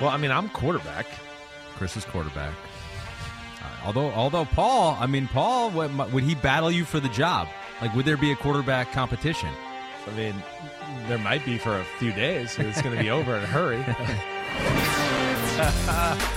Well, I mean, I'm quarterback. Chris is quarterback. Uh, although, although Paul, I mean, Paul, would, would he battle you for the job? Like, would there be a quarterback competition? I mean, there might be for a few days. It's going to be over in a hurry.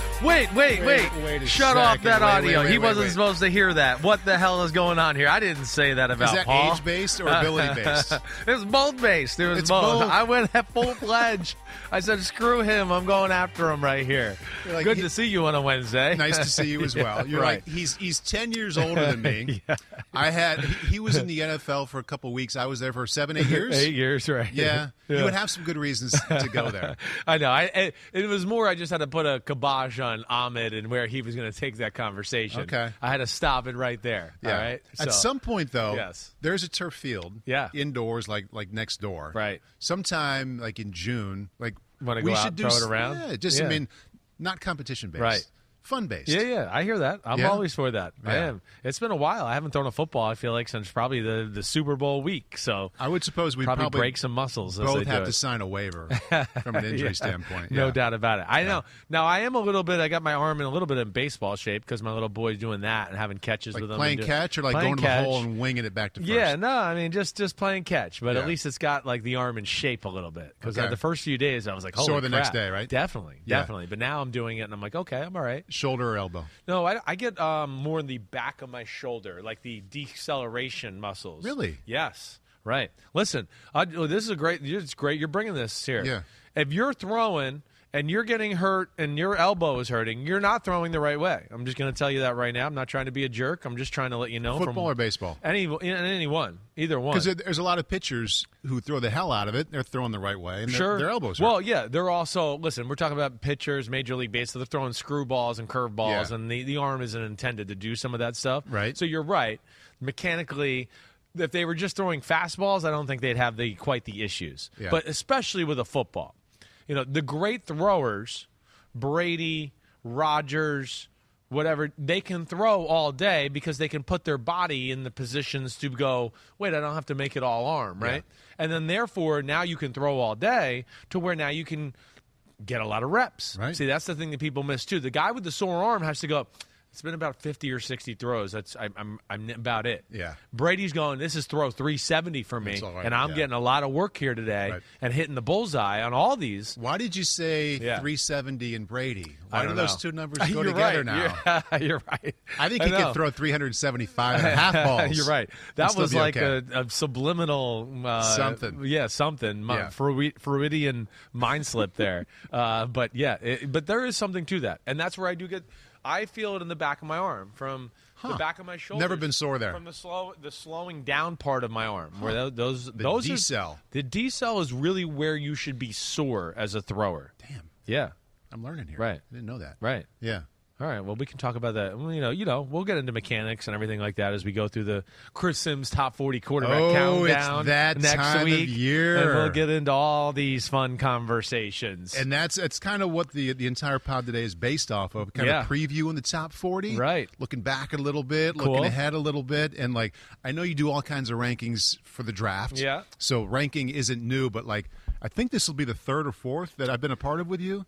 Wait, wait, wait. wait a Shut off that Wait, audio. wait, wait, he wait, wasn't wait. supposed to hear that. What the hell is going on here? I didn't say that about Is that Paul. age based or ability based? it was both based. It was It's both. both. I went at full pledge. I said, "Screw him! I'm going after him right here." Like, Good he- to see you on a Wednesday. nice to see you as well. You're right. like he's he's ten years older than me. I had he, he was in the NFL for a couple weeks. I was there for seven, eight years. Eight years, right? Yeah, you would have some good reasons to go there. I know. I it, it was more. I just had to put a kibosh on Ahmed and where he was going to take that conversation. Okay. I had to stop it right there. Yeah. All right. At So- some point, though, Yes. there's a turf field. Yeah. Indoors, like like next door. Right. Sometime like in June, Wanna we go should out, do throw it around? Yeah, just I mean, not competition based. Right. Fun based. Yeah, yeah, I hear that. I'm Yeah? always for that. I am. It's been a while. I haven't thrown a football. I feel like since probably the, the Super Bowl week. So I would suppose we probably, probably, break some muscles. as both have to sign a waiver from an injury Yeah. standpoint. No doubt about it. I know. Now I am a little bit. I got my arm in a little bit in baseball shape because my little boy's doing that and having catches Like with him. playing catch or like going to the hole and winging it back to first. Yeah, no, I mean just just playing catch, but Yeah. at least it's got like the arm in shape a little bit. Because Okay. the first few days I was like, holy Sore the next day, right? Definitely, Yeah. definitely. But now I'm doing it, and I'm like, okay, I'm all right. Shoulder or elbow. No, I, I get um, more in the back of my shoulder, like the deceleration muscles. Really? Yes. Right. Listen, I, oh, this is a great. It's great. You're bringing this here. Yeah. If you're throwing and you're getting hurt and your elbow is hurting, you're not throwing the right way. I'm just going to tell you that right now. I'm not trying to be a jerk. I'm just trying to let you know. Football from or baseball? Any, any one, either one. Because there's a lot of pitchers who throw the hell out of it. They're throwing the right way, and Sure. their, elbows. Hurt. Well, yeah, they're also listen. We're talking about pitchers, Major League Baseball. They're throwing screwballs and curveballs, Yeah. and the, the arm isn't intended to do some of that stuff. Right. So you're right. Mechanically, if they were just throwing fastballs, I don't think they'd have the quite the issues. Yeah. But especially with a football, you know, the great throwers, Brady, Rodgers. Whatever they can throw all day because they can put their body in the positions to go. Wait, I don't have to make it all arm, right? And then therefore now you can throw all day to where now you can get a lot of reps. Right. See, that's the thing that people miss too. The guy with the sore arm has to go. It's been about fifty or sixty throws. That's I, I'm I'm about it. Yeah. Brady's going. This is throw three seventy for me, right, and I'm yeah. getting a lot of work here today Right. and hitting the bullseye on all these. Why did you say Yeah. 370 and Brady? Why do those know. two numbers go You're together right. now? You're, you're right. I think he know. could throw 375 and a half balls. You're right. That was like okay. a, a subliminal uh, Something. Yeah, something. Yeah. Freudian, Freudian mind slip there. uh, but yeah, it, but there is something to that, and that's where I do get. I feel it in the back of my arm from the back of my shoulder. Never been sore there. From the slow, the slowing down part of my arm, where tho- those The those are- decel. the decel is really where you should be sore as a thrower. Damn, Yeah. I'm learning here. Right. I didn't know that. Right. Yeah. All right. Well, we can talk about that. Well, You know, you know, we'll get into mechanics and everything like that as we go through the Chris Simms top forty quarterback Oh, it's countdown that next time of week. year. and we'll get into all these fun conversations. And that's that's kind of what the the entire pod today is based off of. Kind Yeah. of previewing the top forty, Right. Looking back a little bit, Cool. looking ahead a little bit, and like I know you do all kinds of rankings for the draft. Yeah. So ranking isn't new, but like I think this will be the third or fourth that I've been a part of with you.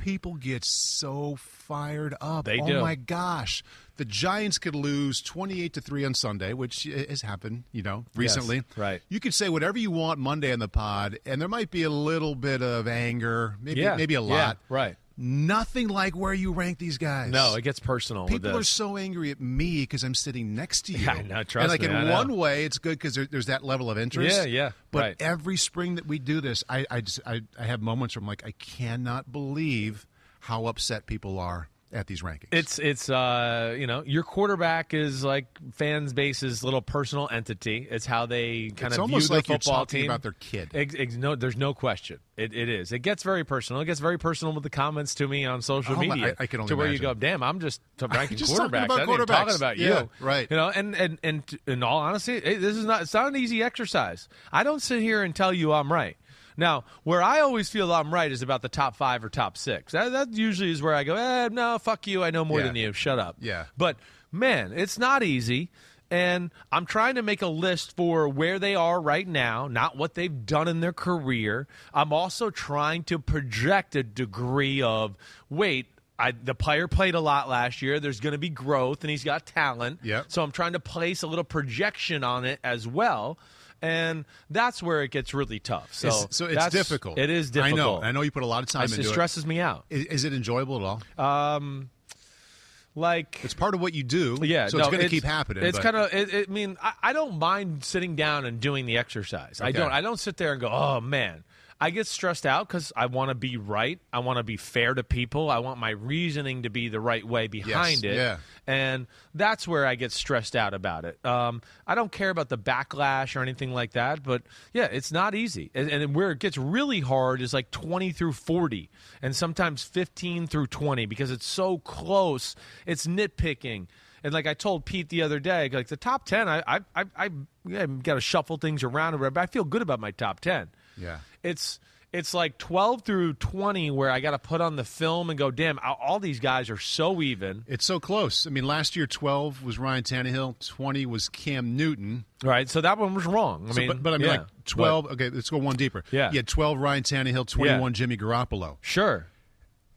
People get so fired up. They oh do. my gosh. The Giants could lose 28 to 3 on Sunday, which has happened, you know, recently. right. You could say whatever you want Monday on the pod, and there might be a little bit of anger, maybe Yeah. maybe a Yeah, lot. right. Nothing like where you rank these guys. No, it gets personal. with People are so angry at me because I'm sitting next to you. Yeah, no, trust and like me, in I know. one way, it's good because there, there's that level of interest. Yeah, yeah, But right. every spring that we do this, I I, just, I I have moments where I'm like, I cannot believe how upset people are at these rankings. It's it's uh you know your quarterback is like fans base's little personal entity. It's how they kind It's of almost view like the football talking team about their kid. Ex- ex- no, there's no question. It, it is. It gets very personal. It gets very personal with the comments to me on social Oh, media. I- I can only to where you go, damn, I'm just ranking Just talking quarterbacks. about I'm quarterbacks. talking about Yeah, you, right. You know, and and and in all honesty, it, this is not. It's not an easy exercise. I don't sit here and tell you I'm right. Now, where I always feel I'm right is about the top five or top six. That, that usually is where I go, eh, no, fuck you. I know more Yeah. than you. Shut up. Yeah. But man, it's not easy. And I'm trying to make a list for where they are right now, not what they've done in their career. I'm also trying to project a degree of wait. I, the player played a lot last year. There's going to be growth, and he's got talent. Yep. So I'm trying to place a little projection on it as well, and that's where it gets really tough. So, It's- so it's difficult. It is difficult. I know. I know you put a lot of time It into stresses me out. it. Is, is it enjoyable at all? Um, like it's part of what you do. Yeah, so no, it's going to keep happening. It's kind of. It, it, I mean, I, I don't mind sitting down and doing the exercise. I don't. I don't sit there and go, "Oh man." I get stressed out because I want to be right. I want to be fair to people. I want my reasoning to be the right way behind it. yeah. And that's where I get stressed out about it. Um, I don't care about the backlash or anything like that, but yeah, it's not easy. And, and where it gets really hard is like 20 through 40, and sometimes 15 through 20 because it's so close. It's nitpicking. And like I told Pete the other day, like the top 10, I I I, I yeah, got to shuffle things around, but I feel good about my top 10. Yeah. It's it's like 12 through 20 where I got to put on the film and go, damn, all- these guys are so even. It's so close. I mean, last year 12 was Ryan Tannehill, 20 was Cam Newton. Right, so that one was wrong. I So, mean, but, but I mean, yeah, like 12. okay, let's go one deeper. Yeah. You had 12 Ryan Tannehill, 21 Jimmy Garoppolo. sure.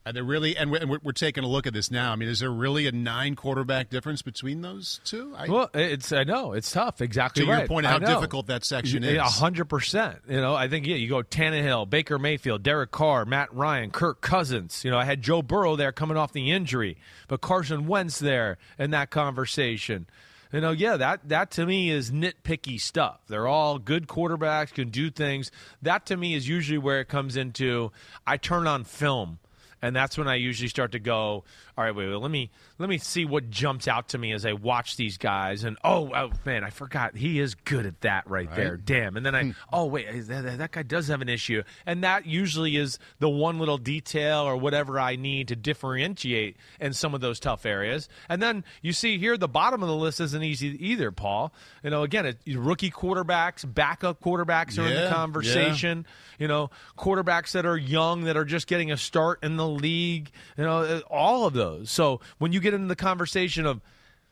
Are there really, and we're, we're, taking a look at this now. I mean, is there really a nine quarterback difference between those two? I, Well, it's I know it's tough. Exactly to your point, how difficult that section is. A hundred percent. You know, I think yeah, you go Tannehill, Baker Mayfield, Derek Carr, Matt Ryan, Kirk Cousins. You know, I had Joe Burrow there coming off the injury, but Carson Wentz there in that conversation. You know, yeah, that that to me is nitpicky stuff. They're all good quarterbacks, can do things. That to me is usually where it comes into. I turn on film and that's when I usually start to go, all right, wait, wait, let me let me see what jumps out to me as I watch these guys, and oh, oh man, I forgot. He is good at that right, there, damn, and then I, hmm. oh wait, that, that guy does have an issue, and that usually is the one little detail or whatever I need to differentiate in some of those tough areas, and then you see here the bottom of the list isn't easy either, Paul. You know, again, it, rookie quarterbacks, backup quarterbacks are in Yeah, the yeah. conversation. You know, quarterbacks that are young that are just getting a start in the league, you know, uh, all of those. So when you get into the conversation of,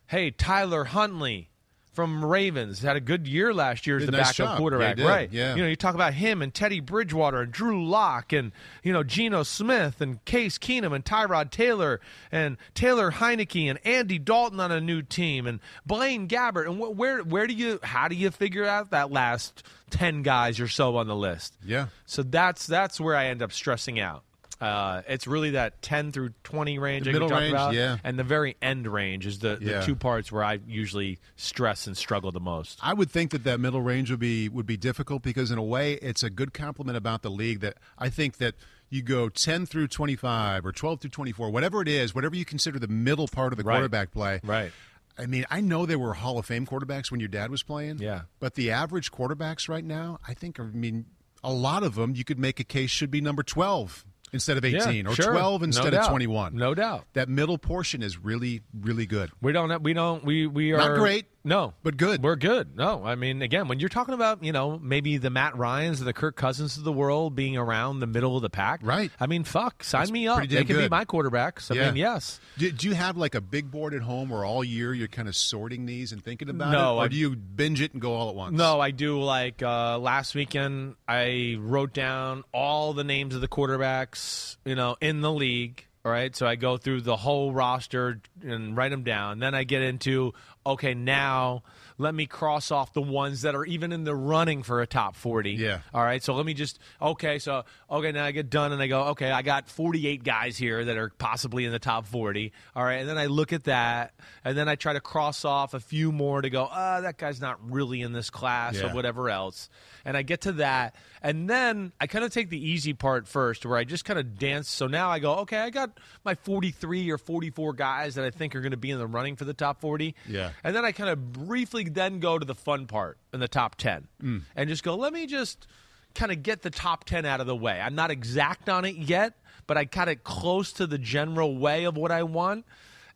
hey, Tyler Huntley from Ravens had a good year last year as the nice backup job. quarterback, Yeah, he did. right? Yeah. You know, you talk about him and Teddy Bridgewater and Drew Lock and you know Geno Smith and Case Keenum and Tyrod Taylor and Taylor Heinicke and Andy Dalton on a new team and Blaine Gabbert and wh- where where do you how do you figure out that last ten guys or so on the list? Yeah. So that's that's where I end up stressing out. Uh, it's really that 10 through 20 range The I middle range, about, yeah. and the very end range is the, Yeah. two parts where I usually stress and struggle the most. I would think that that middle range would be would be difficult because in a way it's a good compliment about the league that I think that you go 10 through 25 or 12 through 24 whatever it is whatever you consider the middle part of the Right. quarterback play Right. I mean I know there were Hall of Fame quarterbacks when your dad was playing Yeah. but the average quarterbacks right now I think I mean a lot of them you could make a case should be number 12 instead of 18 Yeah, or sure. 12 No instead of 21 No doubt. that middle portion is really really good We don't. We don't. We we are not great No, But good. We're good. No, I mean, again, when you're talking about you know maybe the Matt Ryan's and the Kirk Cousins of the world being around the middle of the pack, Right. I mean, fuck, sign me up. They can be my quarterbacks. I Yeah. mean, yes. Do, do you have like a big board at home where all year you're kind of sorting these and thinking about No, it? Or I- do you binge it and go all at once? No, I do like uh, last weekend. I wrote down all the names of the quarterbacks, you know, in the league. All right, so I go through the whole roster and write them down. Then I get into okay, now let me cross off the ones that are even in the running for a top forty. Yeah. All right, so let me just okay, so okay, now I get done and I go okay, I got forty eight guys here that are possibly in the top forty. All right, and then I look at that and then I try to cross off a few more to go. Ah, that guy's not really in this class or whatever else. And I get to that, and then I kind of take the easy part first, where I just kind of dance. So now I go, okay, I got my 43 or 44 guys that I think are going to be in the running for the top 40. Yeah. And then I kind of briefly then go to the fun part in the top 10 Mm. and just go, let me just kind of get the top 10 out of the way. I'm not exact on it yet, but I got it close to the general way of what I want.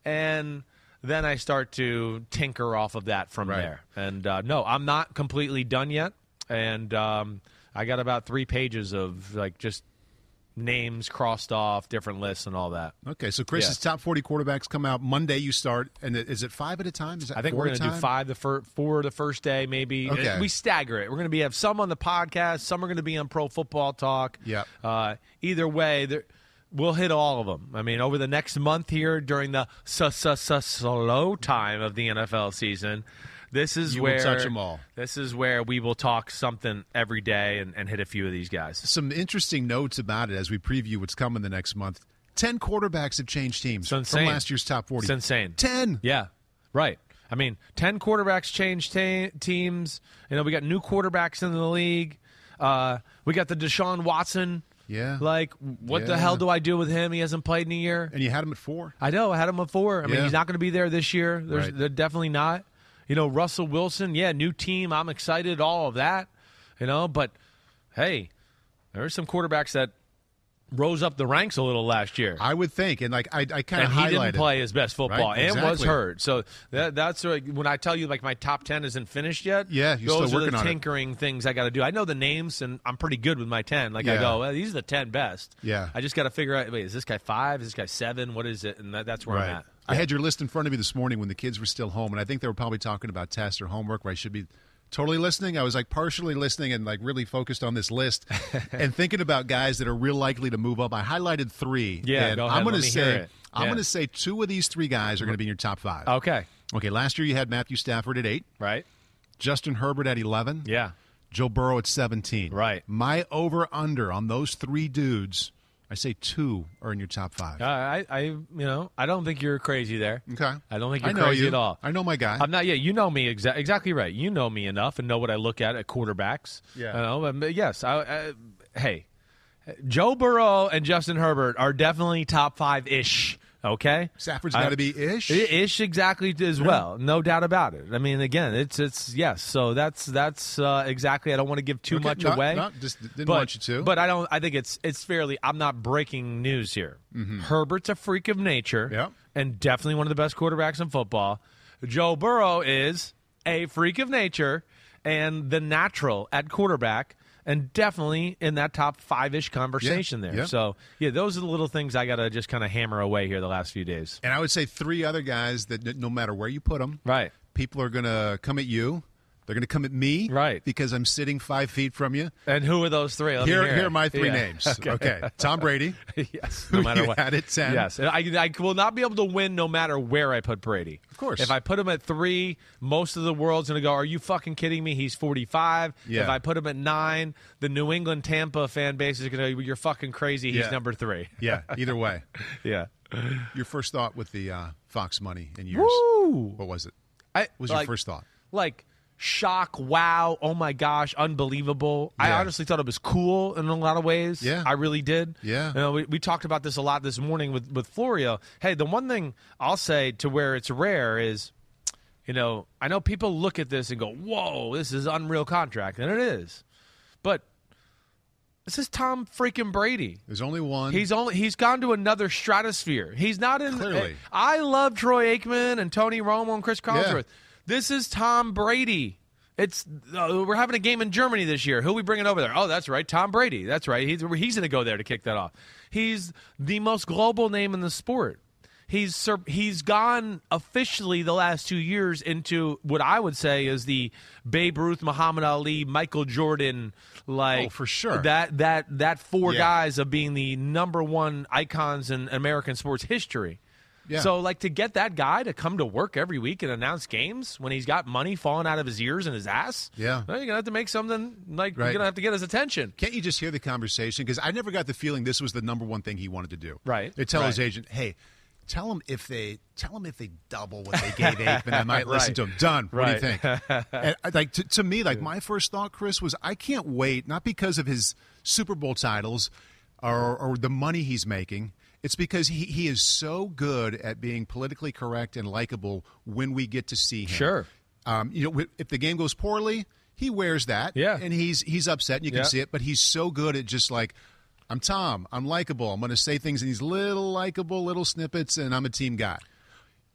And then I start to tinker off of that from Right. there. And uh, no, I'm not completely done yet. And um, I got about three pages of like just names crossed off, different lists, and all that. Okay, so Chris's top 40 quarterbacks come out Monday. You start, and is it five at a time? I think we're going to do five the fir- four the first day, maybe. Okay. We stagger it. We're going to be have some on the podcast, some are going to be on Pro Football Talk. Yep. Uh, either way, there, we'll hit all of them. I mean, over the next month here during the slow time of the NFL season. This is You where touch 'em all. This is where we will talk something every day and, and hit a few of these guys. Some interesting notes about it as we preview what's coming the next month. 10 quarterbacks have changed teams from last year's top 40. It's insane. 10. Yeah, right. I mean, ten quarterbacks change ta- teams. You know, we got new quarterbacks in the league. Uh, we got the Deshaun Watson. Yeah. Like, what the hell do I do with him? He hasn't played in a year. And you had him at four. I know. I had him at four. I mean, he's not going to be there this year. There's, Right. They're definitely not. You know, Russell Wilson. Yeah, new team. I'm excited. All of that. You know, but hey, there's some quarterbacks that rose up the ranks a little last year. I would think. And like I, I kind of he didn't play his best football Right, and was hurt. So that, that's like, when I tell you like my top ten isn't finished yet. Yeah, those still are working the on it. tinkering things I got to do. I know the names and I'm pretty good with my ten. Like I go, well, these are the ten best. Yeah. I just got to figure out. Wait, is this guy five? Is this guy seven? What is it? And that, that's where I'm at. I had your list in front of me this morning when the kids were still home, and I think they were probably talking about tests or homework where I should be totally listening. I was like partially listening and like really focused on this list and thinking about guys that are real likely to move up. I highlighted three. Yeah, and go ahead. I'm going to say it. I'm going to say two of these three guys are going to be in your top five. Okay. Okay, last year you had Matthew Stafford at eight, Right. Justin Herbert at eleven, Yeah. Joe Burrow at seventeen. Right. My over under on those three dudes, I say two are in your top five. Uh, I, I, you know, I don't think you're crazy there. Okay. I don't think you're crazy you. at all. I know my guy. I'm not. Yeah, you know me exa- exactly right. You know me enough and know what I look at at quarterbacks. Yeah. You know, but yes. I, I, hey, Joe Burrow and Justin Herbert are definitely top five ish. Okay, Stafford's I- got to be ish. Ish exactly as well, no doubt about it. I mean, again, it's it's yes. So that's that's uh, exactly. I don't want to give too Okay, much away. just didn't but, want you to. But I don't. I think it's it's fairly. I'm not breaking news here. Herbert's a freak of nature, Mm-hmm. And definitely one of the best quarterbacks in football. Joe Burrow is a freak of nature and the natural at quarterback. And definitely in that top five ish conversation Yeah, there. yeah. So, yeah, those are the little things I got to just kind of hammer away here the last few days. And I would say three other guys that no matter where you put them, Right. people are going to come at you. They're going to come at me, Right. Because I'm sitting five feet from you. And who are those three? Let me Here, here are my three Yeah. names. Okay. Tom Brady. yes, no matter what. had at 10. Yes, I, I will not be able to win no matter where I put Brady. Of course. If I put him at three, most of the world's going to go, "Are you fucking kidding me? He's 45." Yeah. If I put him at nine, the New England Tampa fan base is going to, "You're fucking crazy. He's Yeah. number three. Yeah. Either way, Yeah. your first thought with the uh, Fox money in yours. Woo! What was it? I, What was like, your first thought? Like shock, wow, oh my gosh, unbelievable. I honestly thought it was cool in a lot of ways. Yeah. I really did. Yeah. You know, we, we talked about this a lot this morning with, with Florio. Hey, the one thing I'll say to where it's rare is, you know, I know people look at this and go, whoa, this is unreal contract. And it is. But this is Tom freaking Brady. There's only one. He's only he's gone to another stratosphere. He's not in. Clearly. I love Troy Aikman and Tony Romo and Cris Collinsworth. This is Tom Brady. It's uh, we're having a game in Germany this year. Who we bringing over there? Oh, that's right, Tom Brady. That's right. He's he's going to go there to kick that off. He's the most global name in the sport. He's sur- he's gone officially the last two years into what I would say is the Babe Ruth, Muhammad Ali, Michael Jordan, like Oh, for sure. that that that four Yeah. guys of being the number one icons in American sports history. Yeah. So, like, to get that guy to come to work every week and announce games when he's got money falling out of his ears and his ass, Yeah. well, you're gonna have to make something like Right. you're gonna have to get his attention. Can't you just hear the conversation? Because I never got the feeling this was the number one thing he wanted to do. Right. They tell his agent, "Hey, tell him if they tell him if they double what they gave Aikman, I might listen Right. to him." Done. What do you think? and, like to, to me, like my first thought, Chris, was I can't wait. Not because of his Super Bowl titles or, or the money he's making. It's because he, he is so good at being politically correct and likable when we get to see him. Sure. Um, you know, if the game goes poorly, he wears that. Yeah. And he's he's upset, and you can Yeah. see it. But he's so good at just like, I'm Tom. I'm likable. I'm going to say things in these little likable little snippets, and I'm a team guy.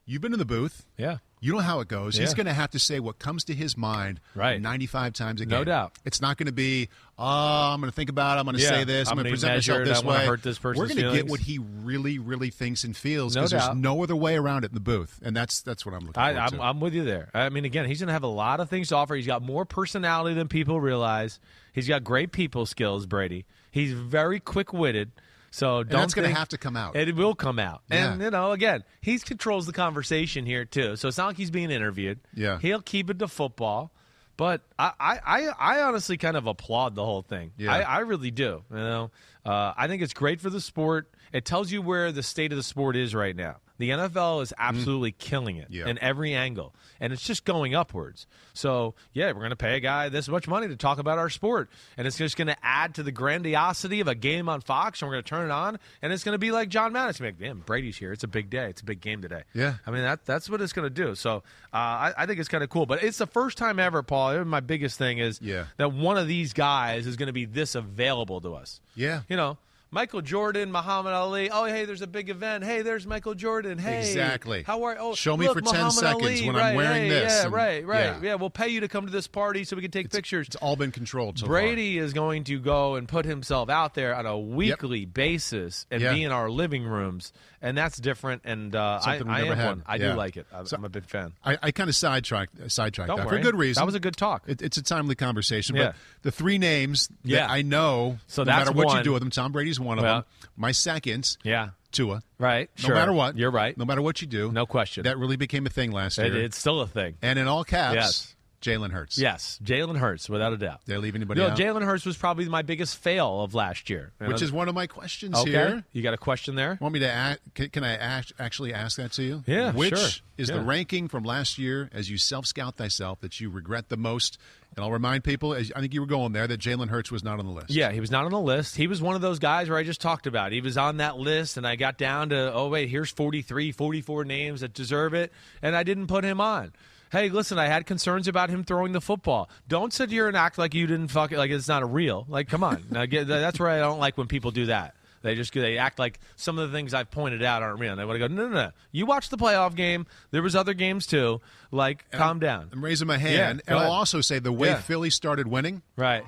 You've been in the booth. Yeah. You know how it goes. He's going to have to say what comes to his mind Right. 95 times a game. No doubt. It's not going to be, oh, I'm going to think about it. I'm going to Yeah. say this. I'm, I'm going to present myself this way. hurt this We're gonna get what he really, really thinks and feels No there's no other way around it in the booth. And that's that's what I'm looking I, I'm. I'm with you there. I mean, again, he's going to have a lot of things to offer. He's got more personality than people realize. He's got great people skills, Brady. He's very quick witted. So don't that's gonna have to come out. It will come out. And you know, again, he controls the conversation here too. So it's not like he's being interviewed. Yeah. he'll keep it to football. But I, I, I, I honestly kind of applaud the whole thing. Yeah. I, I really do. You know, uh, I think it's great for the sport. It tells you where the state of the sport is right now. The NFL is absolutely killing it Mm. Yeah. in every angle, and it's just going upwards. So, yeah, we're going to pay a guy this much money to talk about our sport, and it's just going to add to the grandiosity of a game on Fox, and we're going to turn it on, and it's going to be like John Madden. It's going to be like, damn, Brady's here. It's a big day. It's a big game today. Yeah. I mean, that that's what it's going to do. So, uh, I, I think it's kind of cool. But it's the first time ever, Paul. My biggest thing is Yeah. that one of these guys is going to be this available to us. Yeah. You know, Michael Jordan, Muhammad Ali. Oh, hey, there's a big event. Hey, there's Michael Jordan. Hey, Exactly. How are? Oh, Show me look, for 10 Muhammad seconds Ali, when I'm wearing hey, this, Yeah, and- right, right. yeah. Yeah. we'll pay you to come to this party so we can take pictures. It's all been controlled so far. Brady is going to go and put himself out there on a weekly basis and Yeah. be in our living rooms, and that's different. And uh, I, I never am had. one. I Yeah. do like it. I'm, So- I'm a big fan. I, I kind of sidetracked sidetracked Don't that worry. for good reason. That was a good talk. It, it's a timely conversation. Yeah. But the three names Yeah. that I know, So no matter what one. you do with them, Tom Brady's one of Well- them. My second, Yeah. Tua. Right. No sure. matter what, You're right. No matter what you do, No question. That really became a thing last It- year. it's still a thing. and in all caps, Yes. Jalen Hurts. Yes, Jalen Hurts, without a doubt. Did I leave anybody No, out? Jalen Hurts was probably my biggest fail of last year. You Which know? is one of my questions okay. here. You got a question there? Want me to act, can, can I act, actually ask that to you? Yeah, Which sure. is the ranking from last year as you self scout thyself that you regret the most? And I'll remind people, as I think you were going there, that Jalen Hurts was not on the list. Yeah, he was not on the list. He was one of those guys where I just talked about. He was on that list, and I got down to, oh, wait, here's 43, 44 names that deserve it, and I didn't put him on. Hey, listen, I had concerns about him throwing the football. Don't sit here and act like you didn't fuck it, like it's not a real. Like, come on. now, get, that's where I don't like when people do that. They just they act like some of the things I've pointed out aren't real. And they want to go, no, no, no. You watched the playoff game. There was other games too. Like, calm down. I'm raising my hand. Yeah, and I'll ahead. also say the way Yeah. Philly started winning, Right.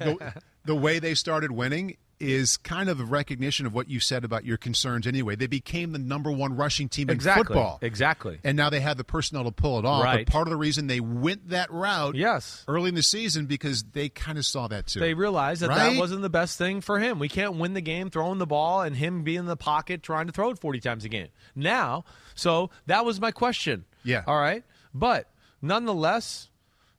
the, the way they started winning is kind of a recognition of what you said about your concerns anyway. They became the number one rushing team in football. Exactly. And now they have the personnel to pull it off. Right. But part of the reason they went that route Yes. early in the season because they kind of saw that too. They realized that Right? that wasn't the best thing for him. We can't win the game throwing the ball and him being in the pocket trying to throw it 40 times a game. Now, so that was my question. Yeah. All right. But nonetheless,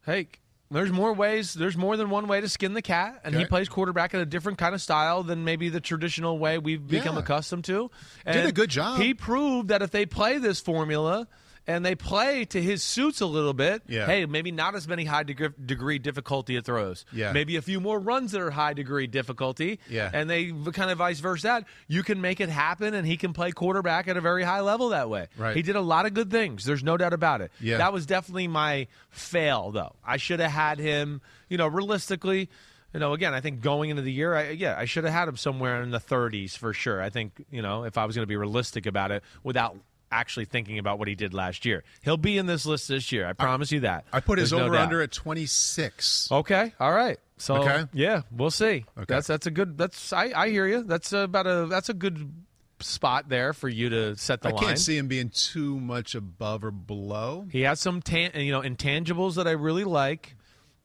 hey, there's more ways, there's more than one way to skin the cat, and he plays quarterback in a different kind of style than maybe the traditional way we've become Yeah. accustomed to. And Did a good job. He proved that if they play this formula, and they play to his suits a little bit. Yeah. Hey, maybe not as many high deg- degree difficulty at throws. Yeah. Maybe a few more runs that are high degree difficulty. Yeah. And they kind of vice versa. That you can make it happen, and he can play quarterback at a very high level that way. Right. He did a lot of good things. There's no doubt about it. Yeah. That was definitely my fail, though. I should have had him. You know, realistically. You know, again, I think going into the year, I, yeah, I should have had him somewhere in the 30s for sure. I think, you know, if I was going to be realistic about it, without actually thinking about what he did last year. He'll be in this list this year. I promise you that. I put his no over doubt. under at 26. Okay, all right. So Okay. yeah, we'll see. Okay. That's that's a good. That's I, I hear you. That's about a that's a good spot there for you to set the I line. I can't see him being too much above or below. He has some tan- you know intangibles that I really like.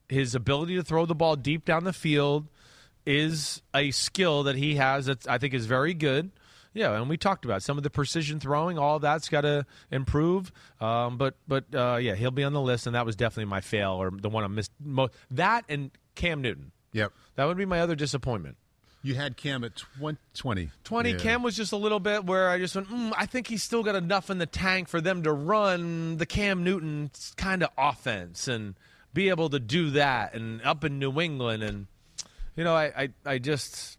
His ability to throw the ball deep down the field is a skill that he has that I think is very good. Yeah, and we talked about some of the precision throwing. All that's got to improve. Um, but but uh, yeah, he'll be on the list, and that was definitely my fail or the one I missed most. That and Cam Newton. Yep. That would be my other disappointment. You had Cam at 20. 20. 20 Yeah. Cam was just a little bit where I just went, mm, I think he's still got enough in the tank for them to run the Cam Newton kind of offense and be able to do that and up in New England. And, you know, I, I, I just,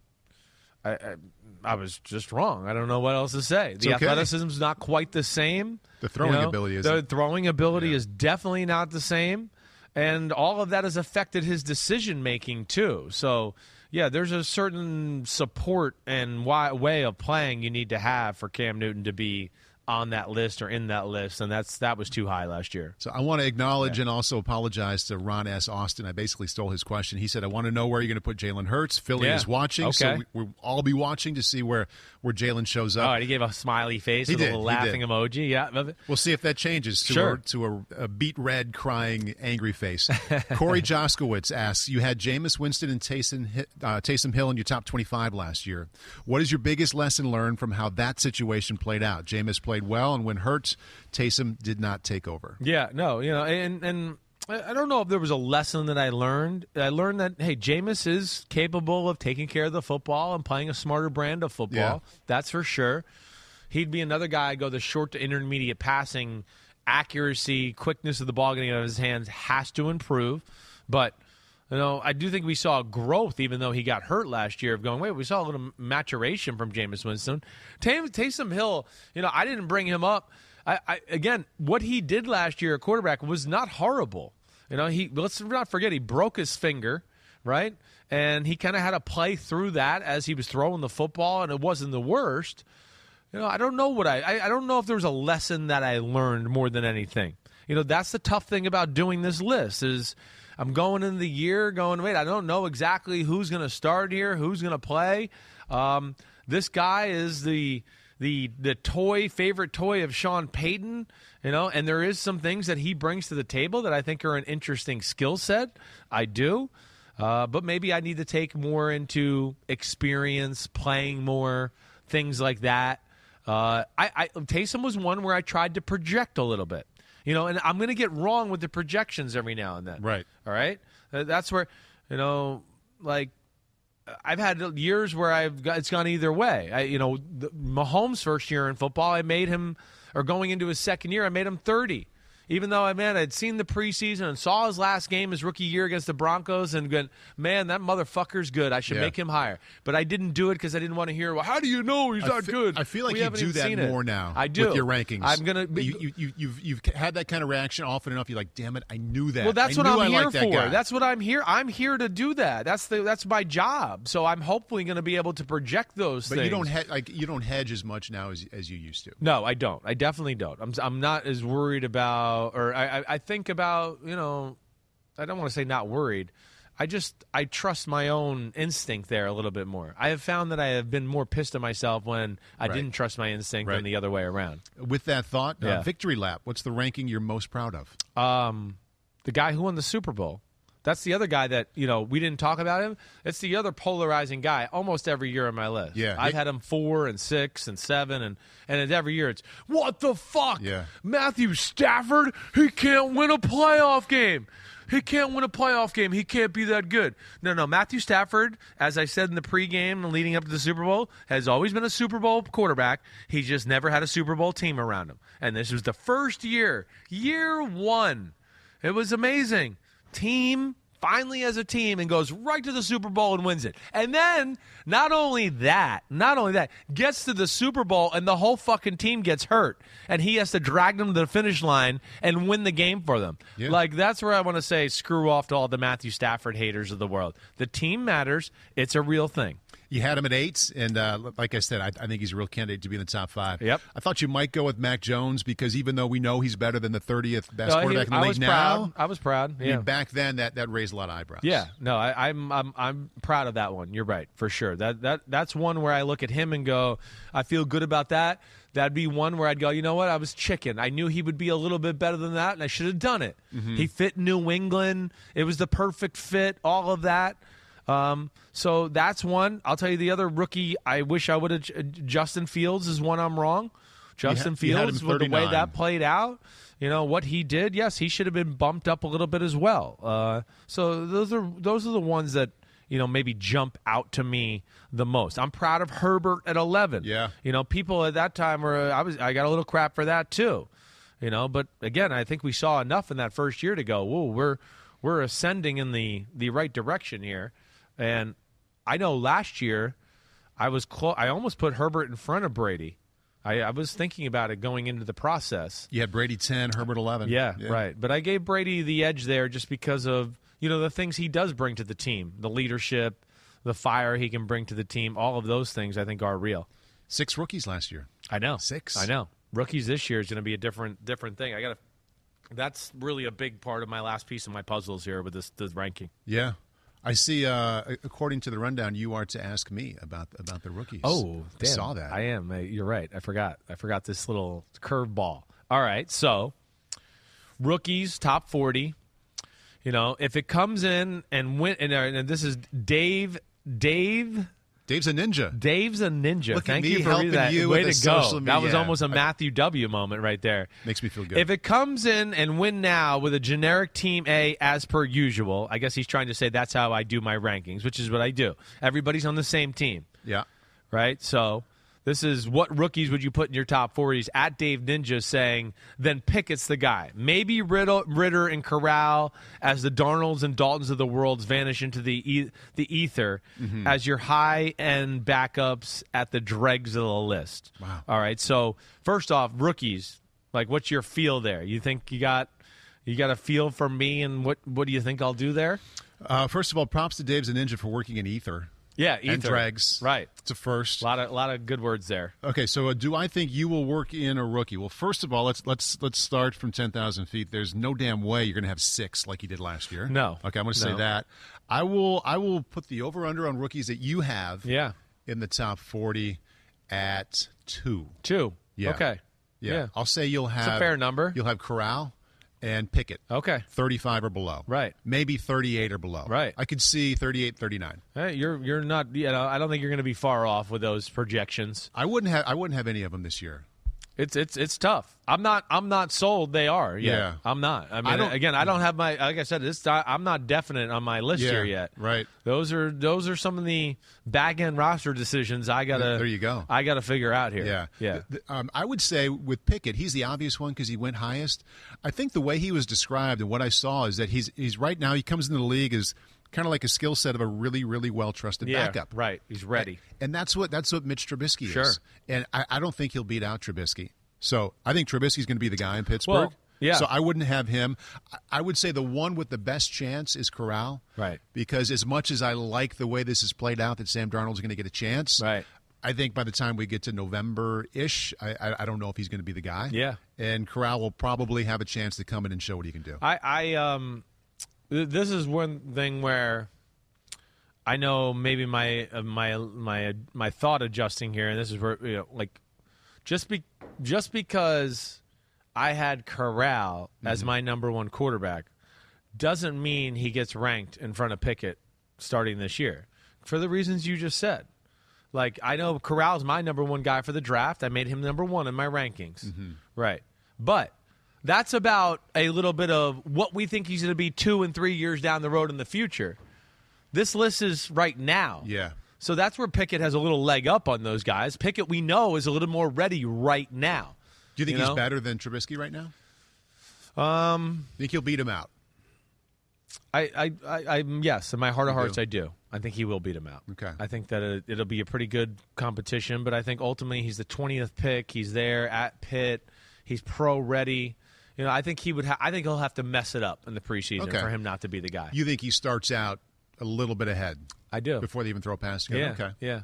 I, I, I was just wrong. I don't know what else to say. The okay. athleticism's not quite the same. The throwing you know? ability isn't. throwing ability is definitely not the same. And all of that has affected his decision making, too. So, yeah, there's a certain support and why, way of playing you need to have for Cam Newton to be on that list or in that list, and that's that was too high last year. So I want to acknowledge and also apologize to Ron S. Austin. I basically stole his question. He said, "I want to know where you're going to put Jalen Hurts." Philly Yeah. is watching, so Okay. we, we'll all be watching to see where where Jalen shows Oh, up. and he gave a smiley face He with did, a little laughing emoji. Yeah, We'll see if that changes to, Sure. a, to a, a beat red, crying, angry face. Corey Joskowitz asks, "You had Jameis Winston and Taysom, uh, Taysom Hill in your top 25 last year. What is your biggest lesson learned from how that situation played out? Jameis played well, and when hurt, Taysom did not take over. Yeah, no, you know, and and I don't know if there was a lesson that I learned. I learned that hey, Jameis is capable of taking care of the football and playing a smarter brand of football. Yeah. That's for sure. He'd be another guy. I Go the short to intermediate passing accuracy, quickness of the ball getting out of his hands has to improve, but. You know, I do think we saw growth, even though he got hurt last year. Of going, wait, we saw a little maturation from Jameis Winston. Tay- Taysom Hill, you know, I didn't bring him up. I, I again, what he did last year at quarterback was not horrible. You know, he let's not forget he broke his finger, right? And he kind of had to play through that as he was throwing the football, and it wasn't the worst. You know, I don't know what I, I I don't know if there was a lesson that I learned more than anything. You know, that's the tough thing about doing this list is I'm going in the year going, wait, I don't know exactly who's going to start here, who's going to play. Um, this guy is the the the toy favorite toy of Sean Payton, you know, and there is some things that he brings to the table that I think are an interesting skill set. I do. Uh, but maybe I need to take more into experience, playing more, things like that. Uh, I, I Taysom was one where I tried to project a little bit, you know, and I'm going to get wrong with the projections every now and then. Right. All right. Uh, That's where, you know, like I've had years where I've got, it's gone either way. I, you know, the, Mahomes' first year in football, I made him, or going into his second year, I made him 30. Even though I man, I'd seen the preseason and saw his last game, his rookie year against the Broncos, and went, man, that motherfucker's good. I should Yeah. make him higher. But I didn't do it because I didn't want to hear. Well, how do you know he's I not fe- good? I feel like We you do that seen it. more now. I do with your rankings. I'm gonna. You, you, you, you've you've had that kind of reaction often enough. You're like, damn it, I knew that. Well, that's I what I'm I here liked that for. That's what I'm here. I'm here to do that. That's the that's my job. So I'm hopefully going to be able to project those but things. you don't he- like you don't hedge as much now as as you used to. No, I don't. I definitely don't. I'm I'm not as worried about, or I I, I think about you know, I don't want to say not worried. I just I trust my own instinct there a little bit more. I have found that I have been more pissed at myself when I Right. didn't trust my instinct Right. than the other way around. With that thought, uh, victory lap. What's the ranking you're most proud of? um, the guy who won the Super Bowl. That's the other guy that you know we didn't talk about him. It's the other polarizing guy almost every year on my list. Yeah. I've had him four and six and seven and and it's every year it's what the fuck. Yeah. Matthew Stafford, he can't win a playoff game. He can't win a playoff game. He can't be that good. No, no. Matthew Stafford, as I said in the pregame and leading up to the Super Bowl, has always been a Super Bowl quarterback. He just never had a Super Bowl team around him. And this was the first year, year one. It was amazing. Team finally as a team and goes right to the Super Bowl and wins it. And then not only that, not only that, gets to the Super Bowl and the whole fucking team gets hurt and he has to drag them to the finish line and win the game for them. Yeah. Like that's where I want to say screw off to all the Matthew Stafford haters of the world. The team matters. It's a real thing. You had him at eight, and uh, like I said, I, I think he's a real candidate to be in the top five. Yep. I thought you might go with Mac Jones because even though we know he's better than the 30th best No, he- quarterback in the I league was now, proud. I was proud. I Yeah. mean, back then that, that raised a lot of eyebrows. Yeah, no, I, I'm I'm I'm proud of that one. You're right for sure. That that that's one where I look at him and go, I feel good about that. That'd be one where I'd go, you know what? I was chicken. I knew he would be a little bit better than that, and I should have done it. He fit New England. It was the perfect fit. All of that. Um, so that's one. I'll tell you the other rookie. I wish I would have. Justin Fields is one. I'm wrong. Justin him Fields with the way that played out, you know what he did. Yes, he should have been bumped up a little bit as well. Uh, so those are those are the ones that you know maybe jump out to me the most. I'm proud of Herbert at 11. Yeah. you know people at that time were I was I got a little crap for that too. You know, but again, I think we saw enough in that first year to go. Whoa, we're we're ascending in the the right direction here. And I know last year I was clo- I almost put Herbert in front of Brady. I, I was thinking about it going into the process. You had Brady 10, Herbert 11. Yeah, right. But I gave Brady the edge there just because of you know the things he does bring to the team, the leadership, the fire he can bring to the team. All of those things I think are real. Six rookies last year. I know Six. I know. Rookies this year is going to be a different different thing. I got to. That's really a big part of my last piece of my puzzles here with this, this ranking. Yeah. I see. Uh, according to the rundown, you are to ask me about about the rookies. Oh, I saw that. I am. You're right. I forgot. I forgot this little curveball. All right. So, rookies top forty. You know, if it comes in and win, and, uh, and this is Dave. Dave. Dave's a ninja. Dave's a ninja. Look Thank you for helping reading that. you Way to go. social That was almost a Matthew W. moment right there. Makes me feel good. If it comes in and win now with a generic team A as per usual, I guess he's trying to say that's how I do my rankings, which is what I do. Everybody's on the same team yeah. right? So this is what rookies would you put in your top 40s at Dave Ninja saying, then Pickett's the guy. Maybe Riddle, Ridder and Corral as the Darnolds and Daltons of the worlds vanish into the e- the ether Mm-hmm. as your high end backups at the dregs of the list. Wow. All right. So first off, rookies, like what's your feel there? You think you got you got a feel for me and what what do you think I'll do there? Uh, first of all, props to Dave's a ninja for working in ether Yeah, and ether. dregs. Right. It's a first. A lot of lot of good words there. Okay, so uh, do I think you will work in a rookie? Well, first of all, let's let's let's start from ten thousand feet. There's no damn way you're going to have six like you did last year. No. Okay, I'm going to say that. I will I will put the over under on rookies that you have. Yeah. In the top forty at two. Two. Yeah. Okay. Yeah. Yeah. I'll say you'll have a fair number. You'll have Corral and Pickett. Okay. 35 or below. Right. Maybe 38 or below. Right. I could see 38, 39. Hey, you're you're not. You know, I don't think you're going to be far off with those projections. I wouldn't have I wouldn't have any of them this year. It's it's it's tough. I'm not I'm not sold. They are. yet. Yeah. I'm not. I mean, don't- again, I don't have my like I said. This I'm not definite on my list Yeah, here yet. right. Those are those are some of the back end roster decisions I gotta. There you go. I gotta figure out here. Yeah. Yeah. Th- th- Um, I would say with Pickett, he's the obvious one because he went highest. I think the way he was described and what I saw is that he's he's right now he comes into the league as kind of like a skill set of a really really well trusted Yeah, backup. Right. He's ready. And that's what that's what Mitch Trubisky Sure. is. And I, I don't think he'll beat out Trubisky. So I think Trubisky's going to be the guy in Pittsburgh. Well, yeah. So I wouldn't have him. I- would say the one with the best chance is Corral. Right. Because as much as I like the way this is played out, that Sam Darnold's going to get a chance. Right. I think by the time we get to November ish, I, I, I don't know if he's going to be the guy. Yeah. And Corral will probably have a chance to come in and show what he can do. I, I um, this is one thing where I know maybe my uh, my my uh, my thought adjusting here, and this is where you know, like, just be just because I had Corral as mm-hmm. my number one quarterback doesn't mean he gets ranked in front of Pickett starting this year for the reasons you just said. Like I know Corral's my number one guy for the draft. I made him number one in my rankings. Mm-hmm. Right. But that's about a little bit of what we think he's going to be two and three years down the road in the future. This list is right now. Yeah. So that's where Pickett has a little leg up on those guys. Pickett, we know, is a little more ready right now. Do you think You he's know? better than Trubisky right now? Um, think he'll beat him out. I, I, I, I yes, in my heart of hearts, I do. I think he will beat him out. Okay. I think that it, it'll be a pretty good competition, but I think ultimately he's the twentieth pick. He's there at Pitt. He's pro ready. You know, I think he would. Ha- I think he'll have to mess it up in the preseason Okay. for him not to be the guy. You think he starts out a little bit ahead? I do. before they even throw a pass together. yeah. Okay. Yeah.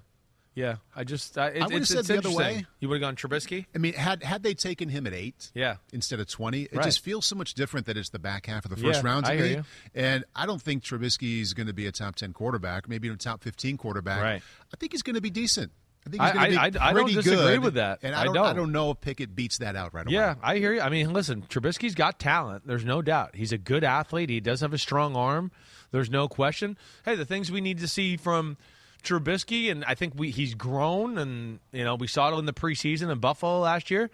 Yeah. I just I, it, would've it's, said it's the other way. You would have gone Trubisky. I mean, had had they taken him at eight, Yeah. instead of twenty, it Right. just feels so much different that it's the back half of the first Yeah, round to I me. And I don't think Trubisky is going to be a top ten quarterback, maybe a top fifteen quarterback. Right. I think he's going to be decent. I think he's going to be I- I- I don't disagree good, with that. And I I don't, don't. I don't know if Pickett beats that out right away. Yeah, I hear you. I mean, listen, Trubisky's got talent. There's no doubt. He's a good athlete. He does have a strong arm. There's no question. Hey, the things we need to see from Trubisky, and I think we he's grown, and you know we saw it in the preseason in Buffalo last year.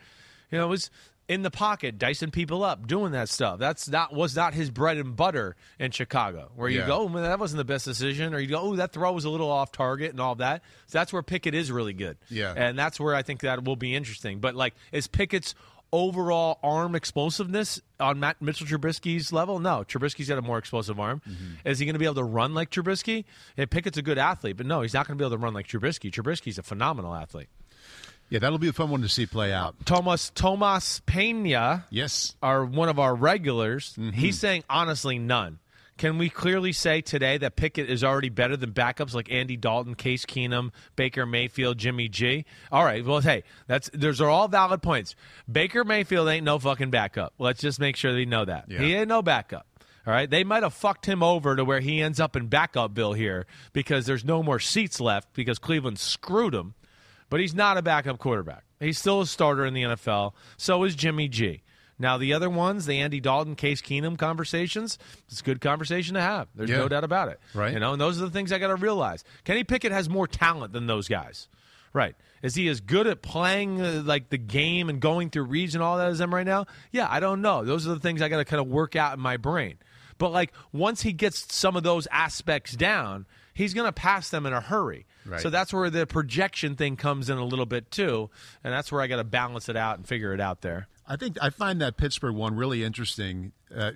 You know, it was in the pocket, dicing people up, doing that stuff. That's not was not his bread and butter in Chicago. Where you Yeah. go, man, that wasn't the best decision, or you go, oh, that throw was a little off target, and all that. So that's where Pickett is really good. Yeah. and that's where I think that will be interesting. But like, is Pickett's overall arm explosiveness on Matt Mitchell Trubisky's level? No, Trubisky's got a more explosive arm. Mm-hmm. Is he going to be able to run like Trubisky? And Pickett's a good athlete, but no, he's not going to be able to run like Trubisky. Trubisky's a phenomenal athlete. Yeah, that'll be a fun one to see play out. Thomas Tomas Pena, Yes, are one of our regulars. Mm-hmm. He's saying honestly none. Can we clearly say today that Pickett is already better than backups like Andy Dalton, Case Keenum, Baker Mayfield, Jimmy G? All right. Well, hey, that's those are all valid points. Baker Mayfield ain't no fucking backup. Let's just make sure they know that. Yeah. He ain't no backup. All right. They might have fucked him over to where he ends up in backup bill here because there's no more seats left because Cleveland screwed him. But he's not a backup quarterback. He's still a starter in the NFL. So is Jimmy G. Now the other ones, the Andy Dalton, Case Keenum conversations, it's a good conversation to have. There's Yeah. no doubt about it. Right. You know, and those are the things I got to realize. Kenny Pickett has more talent than those guys. Right. Is he as good at playing uh, like the game and going through reads and all that as them right now? Yeah, I don't know. Those are the things I got to kind of work out in my brain. But like once he gets some of those aspects down, he's going to pass them in a hurry. Right. So that's where the projection thing comes in a little bit too, and that's where I got to balance it out and figure it out there. I think I find that Pittsburgh one really interesting. Uh,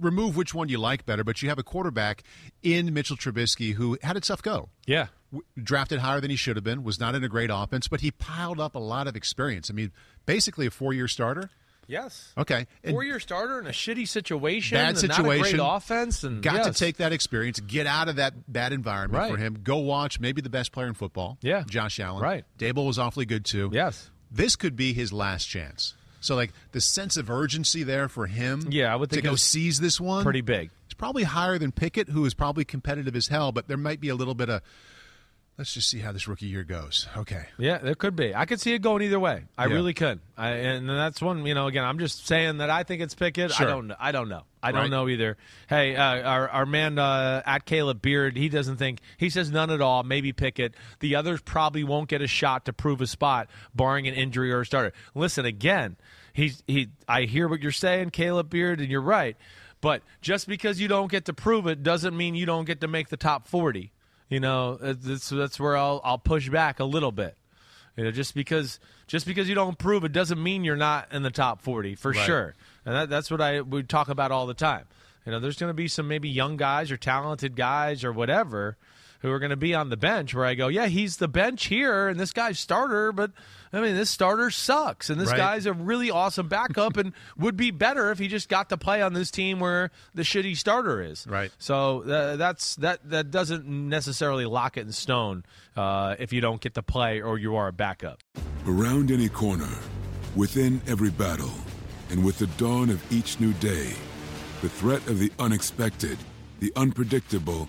remove which one you like better, but you have a quarterback in Mitchell Trubisky who had a tough go. Yeah. W- drafted higher than he should have been, was not in a great offense, but he piled up a lot of experience. I mean, basically a four-year starter. Yes. Okay, and Four-year starter in a shitty situation, bad and not a situation. great offense, and got yes. to take that experience, get out of that bad environment Right. for him. Go watch maybe the best player in football. Yeah. Josh Allen. Right. Daboll was awfully good too. Yes. This could be his last chance. So like the sense of urgency there for him. Yeah, I would think to go seize this one. pretty big. It's probably higher than Pickett, who is probably competitive as hell, but there might be a little bit of let's just see how this rookie year goes. Okay. Yeah, there could be. I could see it going either way. I Yeah. really could. I, and that's one. You know, again, I'm just saying that I think it's Pickett. Sure. I don't. know. I don't know. I don't know either. Hey, uh, our our man uh, at Caleb Beard, he doesn't think. He says none at all. Maybe Pickett. The others probably won't get a shot to prove a spot, barring an injury or a starter. Listen again. He's he. I hear what you're saying, Caleb Beard, and you're right. But just because you don't get to prove it doesn't mean you don't get to make the top 40. You know, uh, that's that's where I'll I'll push back a little bit. You know, just because just because you don't prove it doesn't mean you're not in the top 40 for Right. sure. And that, that's what I we talk about all the time. You know, there's going to be some maybe young guys or talented guys or whatever who are going to be on the bench where I go, yeah, he's the bench here and this guy's starter, but I mean, this starter sucks and this Right. guy's a really awesome backup and would be better if he just got to play on this team where the shitty starter is. Right. So uh, that's that that doesn't necessarily lock it in stone uh, if you don't get to play or you are a backup. Around any corner, within every battle, and with the dawn of each new day, the threat of the unexpected, the unpredictable,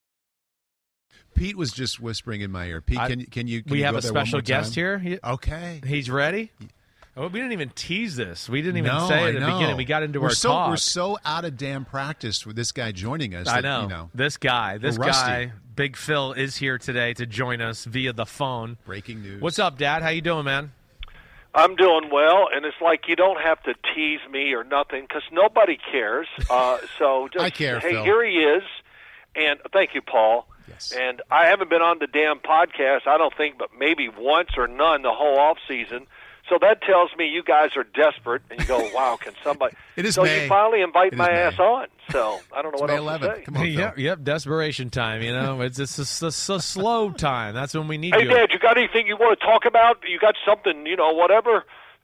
Pete was just whispering in my ear. Pete, I- can, you- can you? Can we you have go a there special guest here. He- Okay. He's ready. Oh, we didn't even tease this. We didn't even no, say I it at the beginning. We got into we're our so, talk. We're so out of damn practice with this guy joining us. I that, know. You know This guy, this guy, Big Phil, is here today to join us via the phone. breaking news. What's up, Dad? How you doing, man? I'm doing well, and it's like you don't have to tease me or nothing because nobody cares. Uh, so just I care, hey, Phil. here he is, and thank you, Paul. Yes. And I haven't been on the damn podcast. I don't think, but maybe once or none the whole off season. So that tells me you guys are desperate, and you go, "Wow, can somebody?" It is so May. you finally invite It is my May. ass on. So I don't know It's what May else 11th. to say. Come on, Phil. yep, yep. Desperation time. You know, it's it's a, it's a slow time. That's when we need Hey, you. Dad, you got anything you want to talk about? You got something, you know, whatever?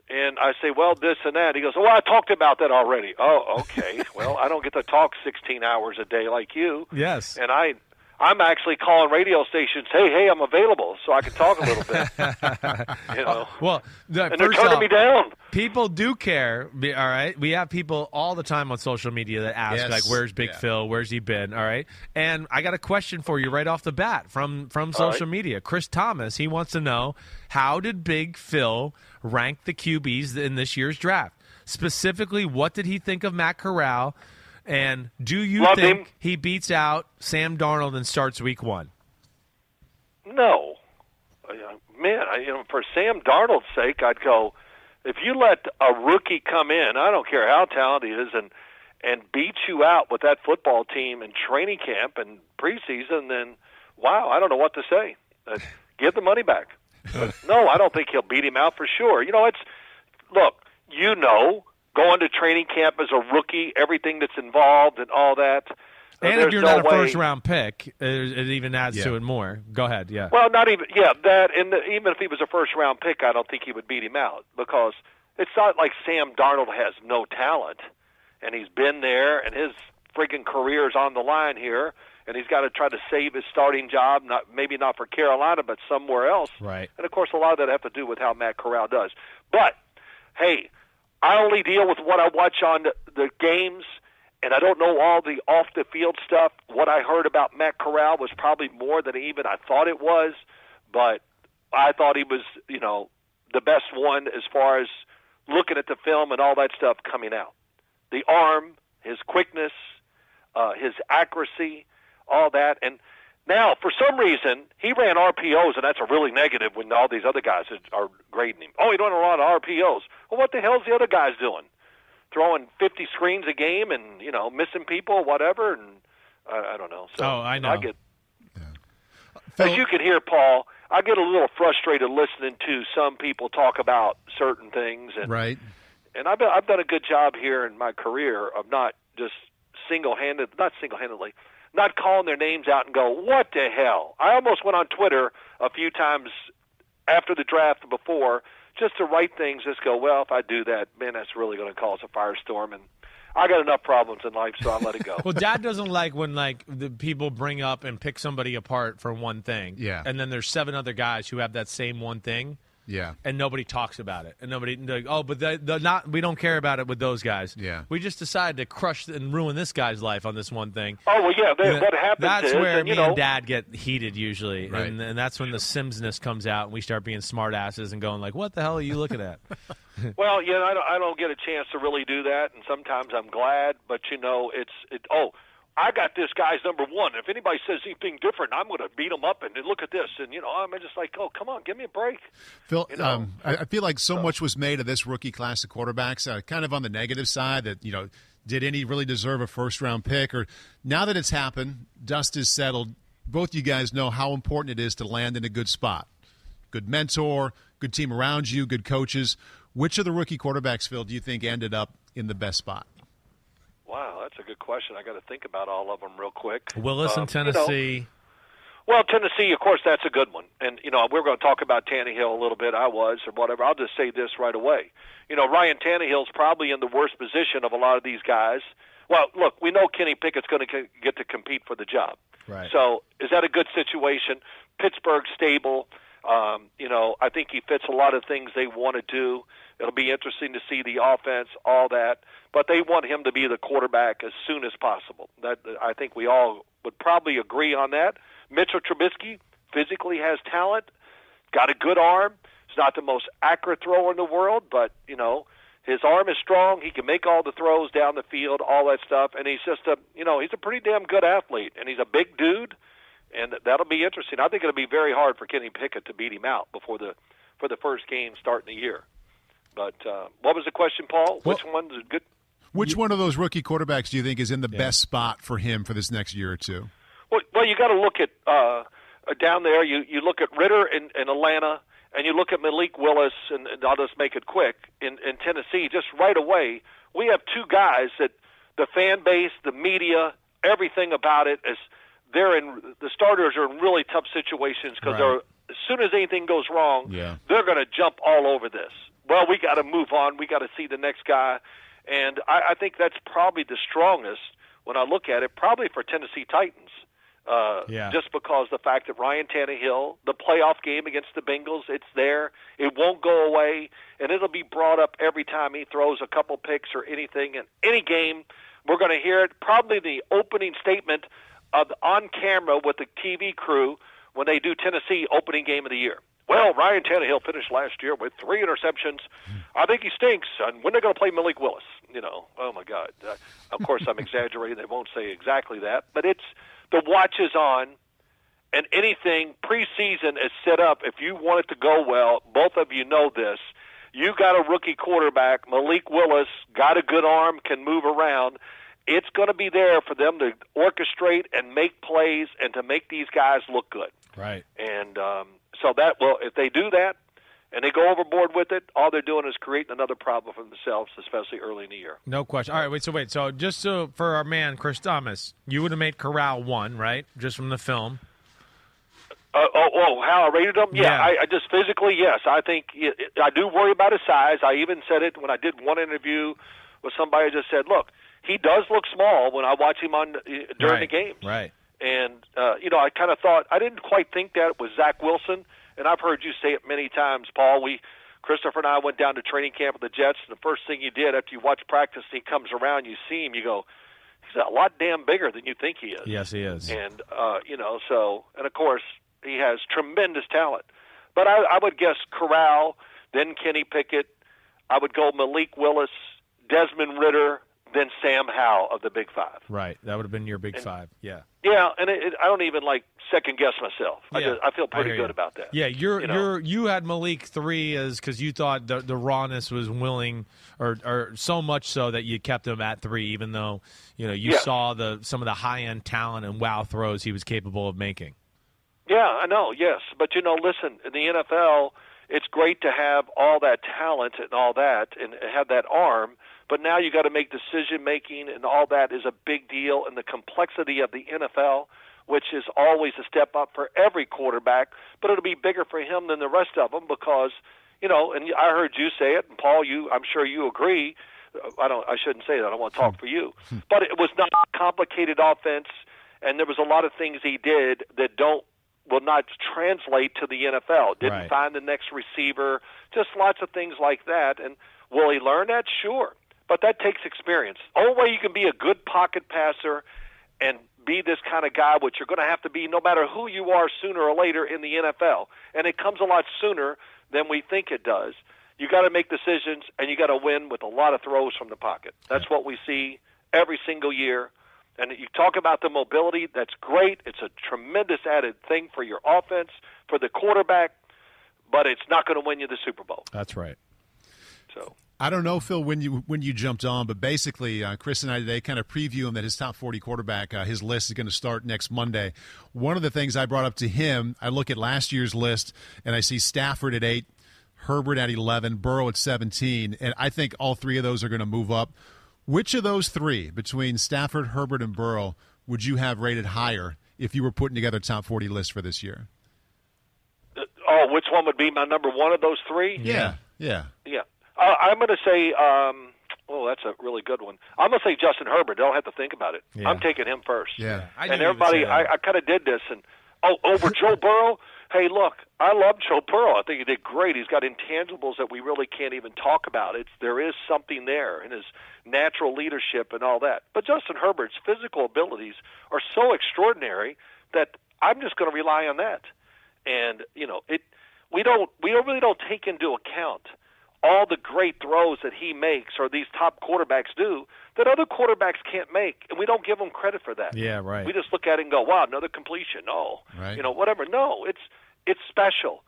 And I say, well, this and that. He goes, well, I talked about that already. Oh, okay. well, I don't get to talk 16 hours a day like you. Yes. And I, I'm actually calling radio stations. Hey, hey, I'm available, so I can talk a little bit. you know, Well, the, and they're turning off, me down. people do care. All right, we have people all the time on social media that ask, Yes. like, "Where's Big Yeah. Phil? Where's he been?" All right, and I got a question for you right off the bat from from social right. media. Chris Thomas, he wants to know how did Big Phil rank the QBs in this year's draft? Specifically, what did he think of Matt Corral? And do you Loved think him. he beats out Sam Darnold and starts Week One? No, Uh, man. I, you know, for Sam Darnold's sake, I'd go. If you let a rookie come in, I don't care how talented he is, and and beat you out with that football team in training camp and preseason, then wow, I don't know what to say. Uh, give the money back. But no, I don't think he'll beat him out for sure. You know, it's look, you know, going to training camp as a rookie, everything that's involved and all that. uh, And if you're no not a way- first round pick, it, it even adds to it more. Go ahead, yeah. Well, not even yeah that, and the, even if he was a first round pick, I don't think he would beat him out because it's not like Sam Darnold has no talent, and he's been there, and his friggin' career is on the line here, and he's got to try to save his starting job, not maybe not for Carolina, but somewhere else. Right. And of course, a lot of that have to do with how Matt Corral does. But hey, I only deal with what I watch on the, games, and I don't know all the off the field stuff. What I heard about Matt Corral was probably more than even I thought it was, but I thought he was, you know, the best one as far as looking at the film and all that stuff coming out. The arm, his quickness, uh, his accuracy, all that, and now for some reason he ran RPOs, and that's a really negative when all these other guys are grading him. Oh, he doing a lot of RPOs. Well, what the hell's the other guys doing? Throwing 50 screens a game and you know missing people, whatever, and I, I don't know. So Oh, I know. I get Phil- as you can hear, Paul, I get a little frustrated listening to some people talk about certain things, and right. and I've been, I've done a good job here in my career of not just single-handed, not single-handedly, not calling their names out and go, "What the hell?" I almost went on Twitter a few times after the draft and before just to write things. Just go, "Well, if I do that, man, that's really going to cause a firestorm." And I got enough problems in life, so I let it go. Well, Dad doesn't like when like the people bring up and pick somebody apart for one thing. Yeah. And then there's seven other guys who have that same one thing, Yeah. and nobody talks about it, and nobody like, oh, but they, they're not. We don't care about it with those guys. Yeah. We just decided to crush and ruin this guy's life on this one thing. oh well, yeah. They, And what happens That's is, where and, you me know, and Dad get heated usually, Right. and, and that's when the Simmsness comes out, and we start being smartasses and going like, "What the hell are you looking at?" Well, yeah, I don't, I don't get a chance to really do that, and sometimes I'm glad. But you know, it's it. Oh, I got this guy's number one. If anybody says anything different, I'm going to beat them up. And look at this, and you know, I'm just like, oh, come on, give me a break. Phil, You know, um, I, I feel like so much was made of this rookie class of quarterbacks, uh, kind of on the negative side that, you know, did any really deserve a first round pick? Or now that it's happened, dust is settled, both you guys know how important it is to land in a good spot. Good mentor, good team around you, good coaches. Which of the rookie quarterbacks, Phil, do you think ended up in the best spot? Wow, that's a good question. I got to think about all of them real quick. Willis Um, in you know, Tennessee. Well, Tennessee, of course, that's a good one. And, you know, we're going to talk about Tannehill a little bit. I was, or whatever. I'll just say this right away. You know, Ryan Tannehill's probably in the worst position of a lot of these guys. Well, look, we know Kenny Pickett's going to get to compete for the job. Right. So is that a good situation? Pittsburgh stable. Um, you know, I think he fits a lot of things they want to do. It'll be interesting to see the offense, all that. But they want him to be the quarterback as soon as possible. That I think we all would probably agree on that. Mitchell Trubisky physically has talent, got a good arm. He's not the most accurate thrower in the world, but you know his arm is strong. He can make all the throws down the field, all that stuff, and he's just a you know he's a pretty damn good athlete, and he's a big dude, and that'll be interesting. I think it'll be very hard for Kenny Pickett to beat him out before the for the first game starting the year. But uh, what was the question, Paul? Which one's a good? Which one of those rookie quarterbacks do you think is in the best spot for him for this next year or two? Well, well you got to look at uh, down there. You you look at Ridder in, in Atlanta, and you look at Malik Willis, and, and I'll just make it quick in, in Tennessee. Just right away, we have two guys that the fan base, the media, everything about it is they're in. The starters are in really tough situations because Right. they're as soon as anything goes wrong, Yeah. they're going to jump all over this. Well, we got to move on. We got to see the next guy, and I, I think that's probably the strongest when I look at it. Probably for Tennessee Titans, uh, Yeah. just because the fact that Ryan Tannehill, the playoff game against the Bengals, it's there. It won't go away, and it'll be brought up every time he throws a couple picks or anything in any game. We're going to hear it probably the opening statement of on camera with the TV crew when they do Tennessee opening game of the year. Well, Ryan Tannehill finished last year with three interceptions. I think he stinks. And when they're going to play Malik Willis, you know, oh my God. Uh, of course, I'm exaggerating. They won't say exactly that, but it's the watch is on, and anything preseason is set up. If you want it to go well, both of you know this. You got a rookie quarterback, Malik Willis, got a good arm, can move around. It's going to be there for them to orchestrate and make plays and to make these guys look good. Right. And um, so that well, if they do that and they go overboard with it, all they're doing is creating another problem for themselves, especially early in the year. No question. All right, wait. So wait. So just so for our man Chris Thomas, you would have made Corral one, right? Just from the film. Uh, oh, oh, how I rated him? Yeah, Yeah. I, I just physically, yes. I think I do worry about his size. I even said it when I did one interview with somebody. I Just said, look, he does look small when I watch him on uh, during right. the games. Right. And uh, you know, I kind of thought I didn't quite think that was Zach Wilson, and I've heard you say it many times, Paul. We, Christopher and I went down to training camp with the Jets, and the first thing you did after you watch practice, he comes around, you see him, you go, he's a lot damn bigger than you think he is. Yes, he is. And uh, you know, so and of course he has tremendous talent. But I, I would guess Corral, then Kenny Pickett. I would go Malik Willis, Desmond Ridder, then Sam Howell of the Big Five. Right. That would have been your big five. Yeah. Yeah, and it, it, I don't even like second guess myself. I Yeah, just I feel pretty hear good you. about that. Yeah, you're You know? you're you had Malik three as because you thought the the rawness was willing or or so much so that you kept him at three, even though you know you Yeah. saw the some of the high end talent and wow throws he was capable of making. Yeah, I know. Yes, but you know, listen, in the NFL, it's great to have all that talent and all that, and have that arm. But now you got to make decision making, and all that is a big deal. And the complexity of the NFL, which is always a step up for every quarterback, but it'll be bigger for him than the rest of them because, you know. And I heard you say it, and Paul, you, I'm sure you agree. I don't. I shouldn't say that. I want to talk for you. Hmm. But it was not a complicated offense, and there was a lot of things he did that don't will not translate to the NFL. Didn't Right. find the next receiver, just lots of things like that. And will he learn that? Sure. But that takes experience. Only way you can be a good pocket passer and be this kind of guy, which you're going to have to be no matter who you are sooner or later in the NFL. And it comes a lot sooner than we think it does. You got to make decisions and you got to win with a lot of throws from the pocket. That's what we see every single year. And you talk about the mobility, that's great. It's a tremendous added thing for your offense, for the quarterback, but it's not going to win you the Super Bowl. That's right. So I don't know, Phil, when you when you jumped on, but basically, uh, Chris and I today kind of preview him that his top 40 quarterback, uh, his list is going to start next Monday. One of the things I brought up to him, I look at last year's list and I see Stafford at eight, Herbert at 11, Burrow at 17, and I think all three of those are going to move up. Which of those three, between Stafford, Herbert, and Burrow, would you have rated higher if you were putting together a top 40 list for this year? Uh, oh, which one would be my number one of those three? Yeah, yeah. Yeah. Uh, I'm going to say, um, oh, that's a really good one. I'm going to say Justin Herbert. I don't have to think about it. Yeah. I'm taking him first. Yeah. I knew and you everybody. I, I kind of did this, and oh, over Joe Burrow. Hey, look, I love Joe Burrow. I think he did great. He's got intangibles that we really can't even talk about. It's there is something there in his natural leadership and all that. But Justin Herbert's physical abilities are so extraordinary that I'm just going to rely on that. And you know, it we don't we don't really don't take into account all the great throws that he makes or these top quarterbacks do that other quarterbacks can't make, and we don't give them credit for that. Yeah, right. We just look at it and go, "Wow, another completion." No, Right. you know, whatever. No, it's it's special.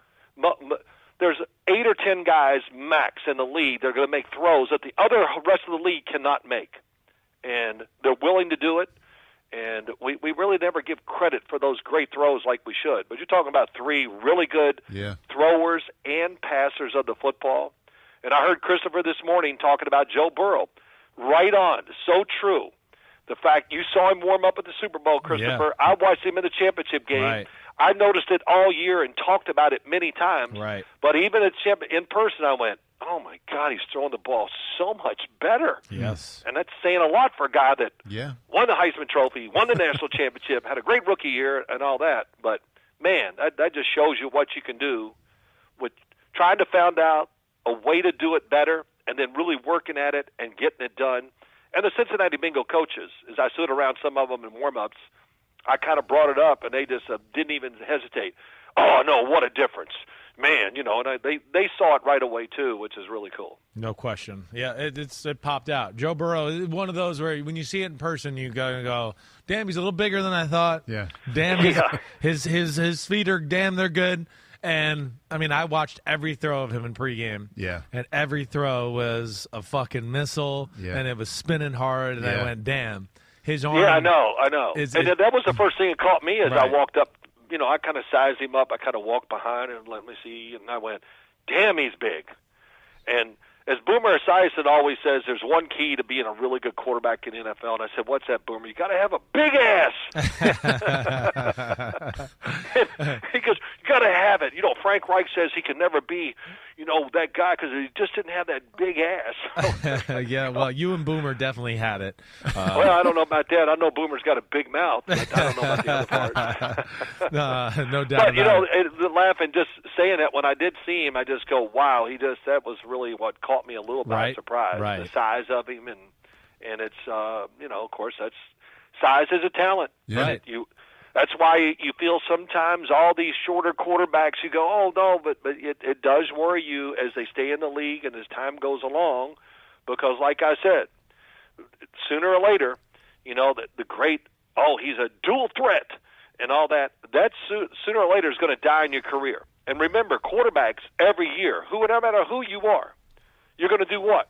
There's eight or ten guys max in the league. They're going to make throws that the other rest of the league cannot make, and they're willing to do it. And we we really never give credit for those great throws like we should. But you're talking about three really good Yeah. throwers and passers of the football. And I heard Christopher this morning talking about Joe Burrow. Right on. So true. The fact you saw him warm up at the Super Bowl, Christopher. I watched him in the championship game. Right. I noticed it all year and talked about it many times. Right. But even at champ- in person, I went, "Oh my God, he's throwing the ball so much better." Yes. And that's saying a lot for a guy that Yeah. won the Heisman Trophy, won the national championship, had a great rookie year, and all that. But man, that that just shows you what you can do with trying to find out a way to do it better, and then really working at it and getting it done. And the Cincinnati Bengal coaches, as I stood around some of them in warm-ups, I kind of brought it up, and they just uh, didn't even hesitate. Oh no, what a difference, man! You know, and I, they they saw it right away too, which is really cool. No question. Yeah, it, it's it popped out. Joe Burrow, is one of those where when you see it in person, you go and go, "Damn, he's a little bigger than I thought." Yeah. Damn, Yeah. his his his feet are damn, they're good. And I mean, I watched every throw of him in pregame. Yeah. And every throw was a fucking missile, Yeah. and it was spinning hard. And I went, "Damn, his arm." Yeah, I know, I know. Is and it- that was the first thing that caught me as I walked up. You know, I kind of sized him up. I kind of walked behind and let me see, and I went, "Damn, he's big." And as Boomer Esiason always says, there's one key to being a really good quarterback in the NFL. And I said, "What's that, Boomer? You got to have a big ass." he goes, "You got to have it." You know, Frank Reich says he can never be, you know, that guy because he just didn't have that big ass. yeah, well, you and Boomer definitely had it. Uh, well, I don't know about that. I know Boomer's got a big mouth, but I don't know about the other parts. uh, no doubt But you know, it. it, the laughing, just saying that when I did see him, I just go, "Wow!" He just that was really what caught me a little by Right, surprise. right. The size of him, and and it's uh, you know, of course, that's size is a talent. Yeah. Right. You. That's why you feel sometimes all these shorter quarterbacks. You go, "Oh no," but but it, it does worry you as they stay in the league and as time goes along, because like I said, sooner or later, you know, the, the great, oh, he's a dual threat and all that, that so, sooner or later is going to die in your career. And remember, quarterbacks every year, who no matter who you are, you're going to do what?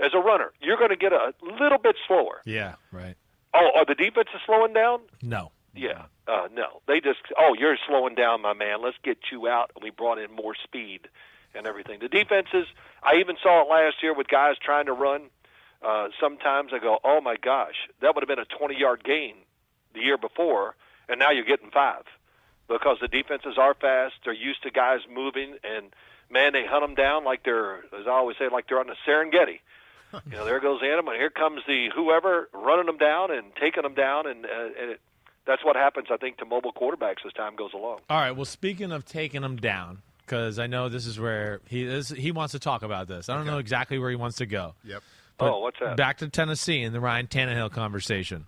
As a runner, you're going to get a little bit slower. Yeah, right. Oh, are the defenses slowing down? No. Yeah, uh, no. They just, oh, you're slowing down, my man. Let's get you out. And we brought in more speed and everything. The defenses, I even saw it last year with guys trying to run. Uh, sometimes I go, oh my gosh, that would have been a 20 yard gain the year before, and now you're getting five because the defenses are fast. They're used to guys moving, and man, they hunt them down like they're, as I always say, like they're on the Serengeti. you know, there goes the animal. Here comes the whoever running them down and taking them down, and, uh, and it, that's what happens, I think, to mobile quarterbacks as time goes along. All right. Well, speaking of taking them down, because I know this is where he is. He wants to talk about this. I don't know exactly where he wants to go. Yep. But oh, what's that? Back to Tennessee and the Ryan Tannehill conversation.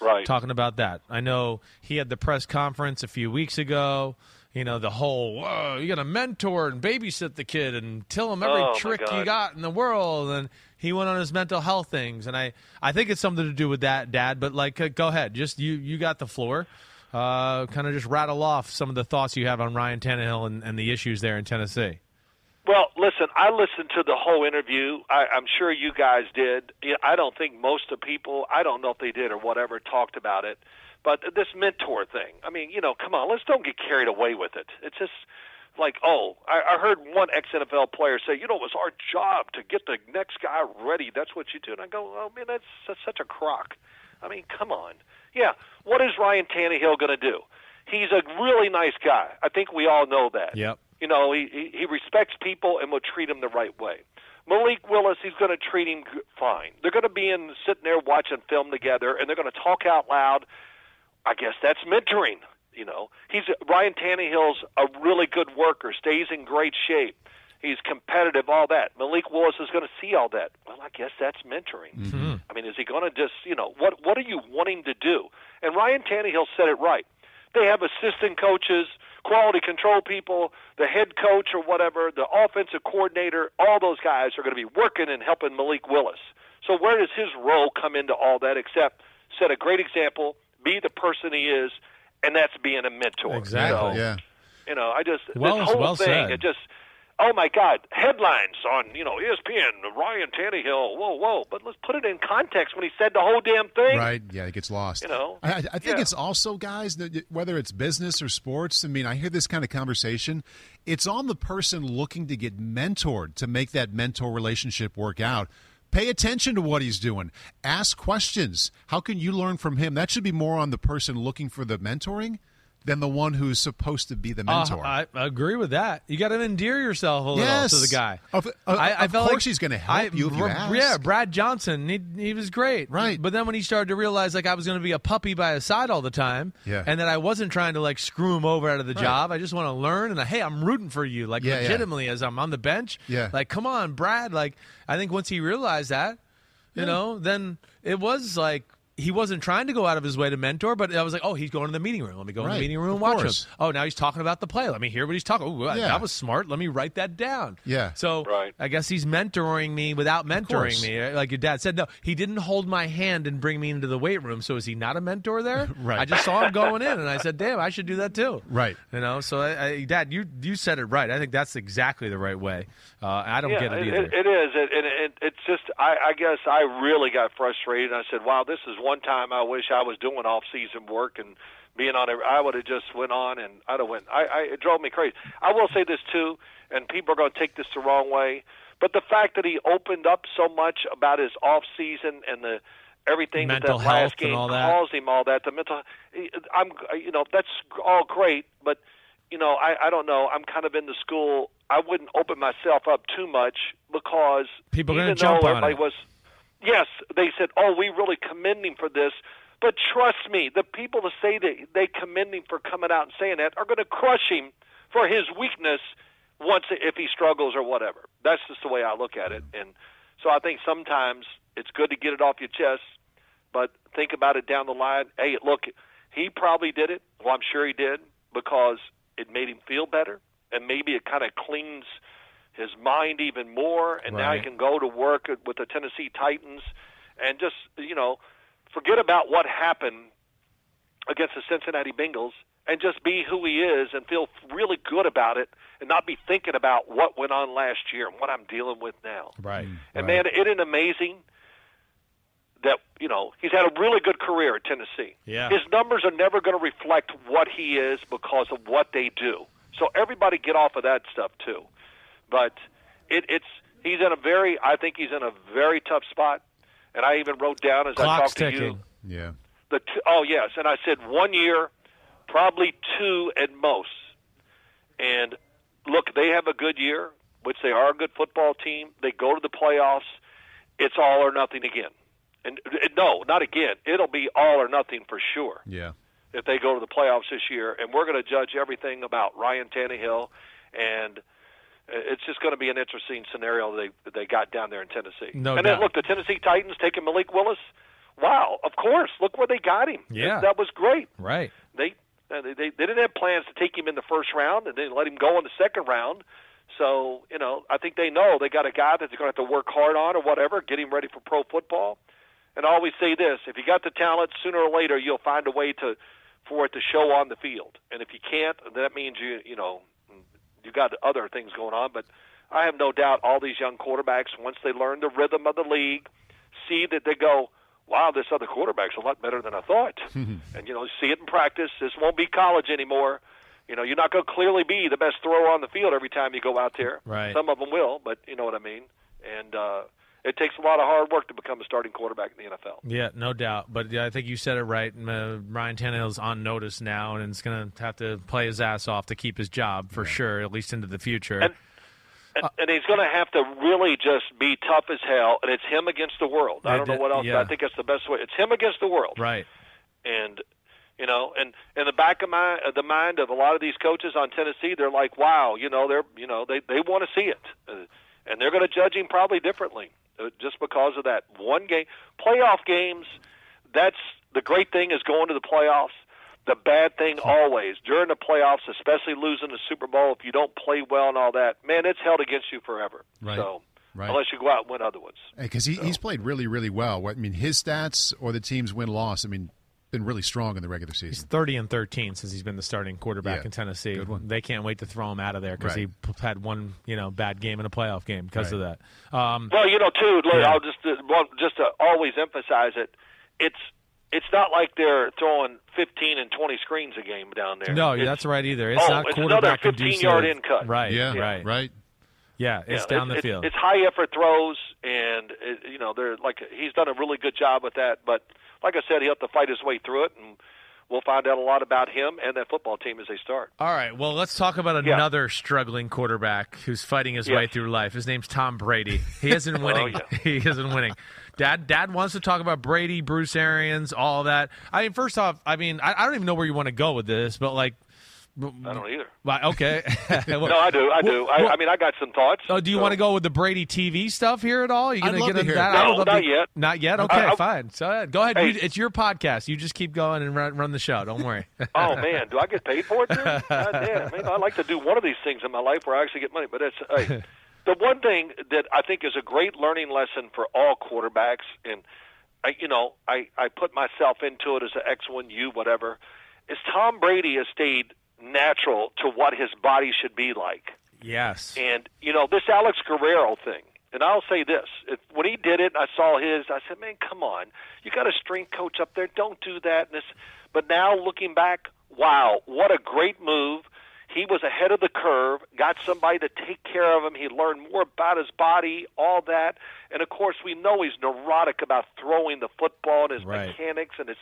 right. Talking about that. I know he had the press conference a few weeks ago. You know, the whole, whoa, you got to mentor and babysit the kid and tell him every Oh, trick you got in the world. And he went on his mental health things. And I, I think it's something to do with that, Dad. But, like, uh, go ahead. Just you, you got the floor. Uh, kind of just rattle off some of the thoughts you have on Ryan Tannehill and, and the issues there in Tennessee. Well, listen, I listened to the whole interview. I, I'm sure you guys did. I don't think most of people, I don't know if they did or whatever, talked about it. But this mentor thing, I mean, you know, come on, let's don't get carried away with it. It's just like, oh, I, I heard one ex NFL player say, you know, it was our job to get the next guy ready. That's what you do. And I go, oh, man, that's, that's such a crock. I mean, come on. Yeah, what is Ryan Tannehill going to do? He's a really nice guy. I think we all know that. Yep. You know, he he he respects people and will treat them the right way. Malik Willis, he's going to treat him fine. They're going to be in sitting there watching film together, and they're going to talk out loud. I guess that's mentoring. You know, he's Ryan Tannehill's a really good worker, stays in great shape. He's competitive, all that. Malik Willis is going to see all that. Well, I guess that's mentoring. Mm-hmm. I mean, is he going to just, you know, what what are you wanting to do? And Ryan Tannehill said it right. They have assistant coaches, quality control people, the head coach or whatever, the offensive coordinator. All those guys are going to be working and helping Malik Willis. So where does his role come into all that? Except set a great example, be the person he is, and that's being a mentor. Exactly. So, Yeah. You know, I just Well- this whole well thing. said. It just oh my God, headlines on you know ESPN, Ryan Tannehill. Whoa, whoa! But let's put it in context when he said the whole damn thing. Right. Yeah, it gets lost. You know? I, I I think Yeah. it's also, guys, that whether it's business or sports, I mean, I hear this kind of conversation. It's on the person looking to get mentored to make that mentor relationship work out. Pay attention to what he's doing. Ask questions. How can you learn from him? That should be more on the person looking for the mentoring than the one who's supposed to be the Uh, mentor. I I agree with that. You got to endear yourself a little Yes. to the guy. Of- of- of felt course he's gonna help you if you ask. Yeah, Brad Johnson, he, he was great. Right. But then when he started to realize like I was going to be a puppy by his side all the time, Yeah. and that I wasn't trying to like screw him over out of the job. I just want to learn, and hey, I'm rooting for you, like Yeah, yeah. legitimately as I'm on the bench. Yeah. Like, come on, Brad. Like, I think once he realized that, you know, then it was like. He wasn't trying to go out of his way to mentor, but I was like, "Oh, he's going to the meeting room. Let me go in the meeting room and watch course. him. Oh, now he's talking about the play. Let me hear what he's talking. Oh, Yeah. that was smart. Let me write that down. Yeah. So Right. I guess he's mentoring me without mentoring me. Like your dad said, no, he didn't hold my hand and bring me into the weight room. So is he not a mentor there? Right. I just saw him going in, and I said, "Damn, I should do that too." Right. You know. So, I, I, Dad, you you said it right. I think that's exactly the right way. Uh, I don't yeah, get it either. it is, it, and it, it's just I, I guess I really got frustrated. And I said, "Wow, this is one time I wish I was doing off-season work and being on. Every, I would have just went on and I'd have went. I, I it drove me crazy. I will say this too, and people are going to take this the wrong way, but the fact that he opened up so much about his off-season and the everything Mental that that last game caused him, all that the mental. I'm, you know, that's all great, but you know, I, I don't know. I'm kind of in the school. I wouldn't open myself up too much because People are gonna even jump on it. was, yes, they said, "Oh, we really commend him for this." But trust me, the people that say that they commend him for coming out and saying that are going to crush him for his weakness once if he struggles or whatever. That's just the way I look at it. And so I think sometimes it's good to get it off your chest, but think about it down the line. Hey, look, he probably did it. Well, I'm sure he did because it made him feel better, and maybe it kind of cleans his mind even more. And now he can go to work with the Tennessee Titans and just you know forget about what happened against the Cincinnati Bengals and just be who he is and feel really good about it and not be thinking about what went on last year and what I'm dealing with now. right. Mm. And man, it isn't it amazing that you know he's had a really good career at Tennessee. Yeah. His numbers are never going to reflect what he is because of what they do. So everybody get off of that stuff too. But it, it's he's in a very I think he's in a very tough spot. And I even wrote down as I Clock's talked to ticking. you yeah. the t- oh yes, and I said one year, probably two at most. And look, they have a good year, which they are a good football team. They go to the playoffs. It's all or nothing again. And no, not again. It'll be all or nothing for sure Yeah. if they go to the playoffs this year. And we're going to judge everything about Ryan Tannehill, and it's just going to be an interesting scenario they they got down there in Tennessee. No and doubt. then look, the Tennessee Titans taking Malik Willis. Wow, of course. Look where they got him. Yeah. that was great. Right. They uh, they they they didn't have plans to take him in the first round and then let him go in the second round. So you know, I think they know they got a guy that they're going to have to work hard on or whatever, get him ready for pro football. And I always say this: if you got the talent, sooner or later you'll find a way to for it to show on the field. And if you can't, that means you you know you got other things going on. But I have no doubt all these young quarterbacks, once they learn the rhythm of the league, see that they go, wow, this other quarterback's a lot better than I thought. and, you know, see it in practice. This won't be college anymore. You know, you're not going to clearly be the best thrower on the field every time you go out there. Right. Some of them will, but you know what I mean. And uh, it takes a lot of hard work to become a starting quarterback in the NFL. Yeah, no doubt. But yeah, I think you said it right. Uh, Ryan Tannehill's on notice now, and is going to have to play his ass off to keep his job for sure, at least into the future. And, and, and he's going to have to really just be tough as hell, and it's him against the world. I don't know what else. Yeah. I think that's the best way. It's him against the world. right. and you know, and in the back of my of the mind of a lot of these coaches on Tennessee, they're like, wow, you know, they're you know they they want to see it, uh, and they're going to judge him probably differently uh, Uh, just because of that one game. Playoff games, that's the great thing is going to the playoffs. The bad thing always during the playoffs, especially losing the Super Bowl, if you don't play well and all that, man, it's held against you forever. Right. So Right. unless you go out and win other ones. Because he, he's played really, really well. What I mean, his stats or the team's win loss. I mean, been really strong in the regular season. He's 30 and 13 since he's been the starting quarterback Yeah, in Tennessee. good one. They can't wait to throw him out of there because Right. he had one, you know, bad game in a playoff game because Right. of that. Um, Well, you know, too. Look, Yeah. I'll just uh, just to always emphasize it. It's it's not like they're throwing 15 and 20 screens a game down there. no, It's- that's right either. It's oh, not it's another 15 yard in cut. Right. yeah, Right. right. Yeah. It's Yeah, down the it's, field. It's high effort throws, and it, you know they're like he's done a really good job with that. But like I said, he'll have to fight his way through it, and we'll find out a lot about him and that football team as they start. All right. Well, let's talk about Yeah. another struggling quarterback who's fighting his Yes. way through life. His name's Tom Brady. He isn't oh, winning. yeah. he isn't winning. Dad, Dad wants to talk about Brady, Bruce Arians, all that. I mean, first off, I mean, I, I don't even know where you want to go with this, but like, I don't either. well, okay. No, I do. I do. I, I mean, I got some thoughts. Oh, do you so- want to go with the Brady TV stuff here at all? You gonna get into that? it. I would No, not to- yet. Not yet. Okay, I- I- fine. So uh, go ahead. Hey. You, it's your podcast. You just keep going and run, run the show. Don't worry. Oh man, do I get paid for it? Too? God damn, man, I like to do one of these things in my life where I actually get money. But it's hey, the one thing that I think is a great learning lesson for all quarterbacks, and I, you know, I I put myself into it as an X one U whatever, is Tom Brady has stayed natural to what his body should be like. yes. And you know this Alex Guerrero thing. And I'll say this: if, when he did it, I saw his. I said, "Man, come on! You got a strength coach up there. Don't do that." And this, but now looking back, wow, what a great move! He was ahead of the curve. Got somebody to take care of him. He learned more about his body, all that. And of course, we know he's neurotic about throwing the football and his Right. mechanics, and it's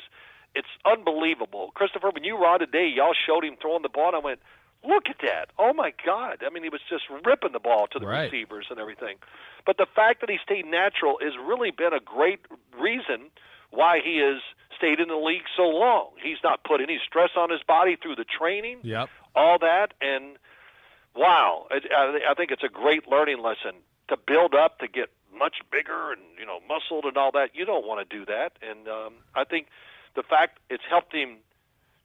it's unbelievable. Christopher, when you were on today, y'all showed him throwing the ball, and I went, "Look at that! Oh my God!" I mean, he was just ripping the ball to the Right. receivers and everything. But the fact that he stayed natural has really been a great reason why he has stayed in the league so long. He's not put any stress on his body through the training, Yep. all that, and wow, I, think it's a great learning lesson to build up to get much bigger and you know muscled and all that. You don't want to do that, and um, I think the fact it's helped him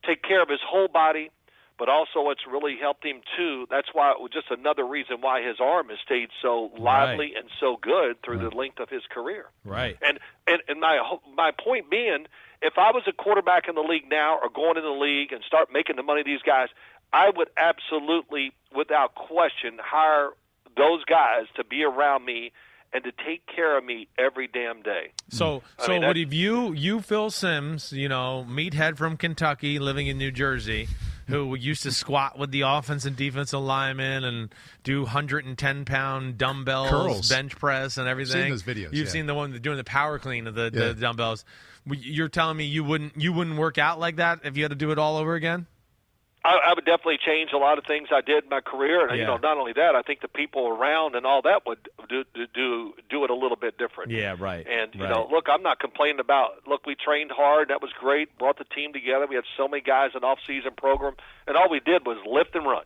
take care of his whole body, but also it's really helped him too. That's why it was just another reason why his arm has stayed so lively and so good through the length of his career. Right. And and, and my my point being, if I was a quarterback in the league now or going in the league and start making the money these guys, I would absolutely, without question, hire those guys to be around me and to take care of me every damn day. So, I so mean, would that- if you, you Phil Simms, you know, meathead from Kentucky, living in New Jersey, who used to squat with the offense and defensive linemen and do 110 pound dumbbells, Curls. bench press, and everything. Seen those videos, You've yeah. seen the one doing the power clean of the, Yeah. the dumbbells. You're telling me you wouldn't you wouldn't work out like that if you had to do it all over again? I, I would definitely change a lot of things I did in my career, and you know, not only that, I think the people around and all that would do do do, it a little bit different. Yeah, right. And you right. know, look, I'm not complaining about. Look, we trained hard. That was great. Brought the team together. We had so many guys in off-season program, and all we did was lift and run,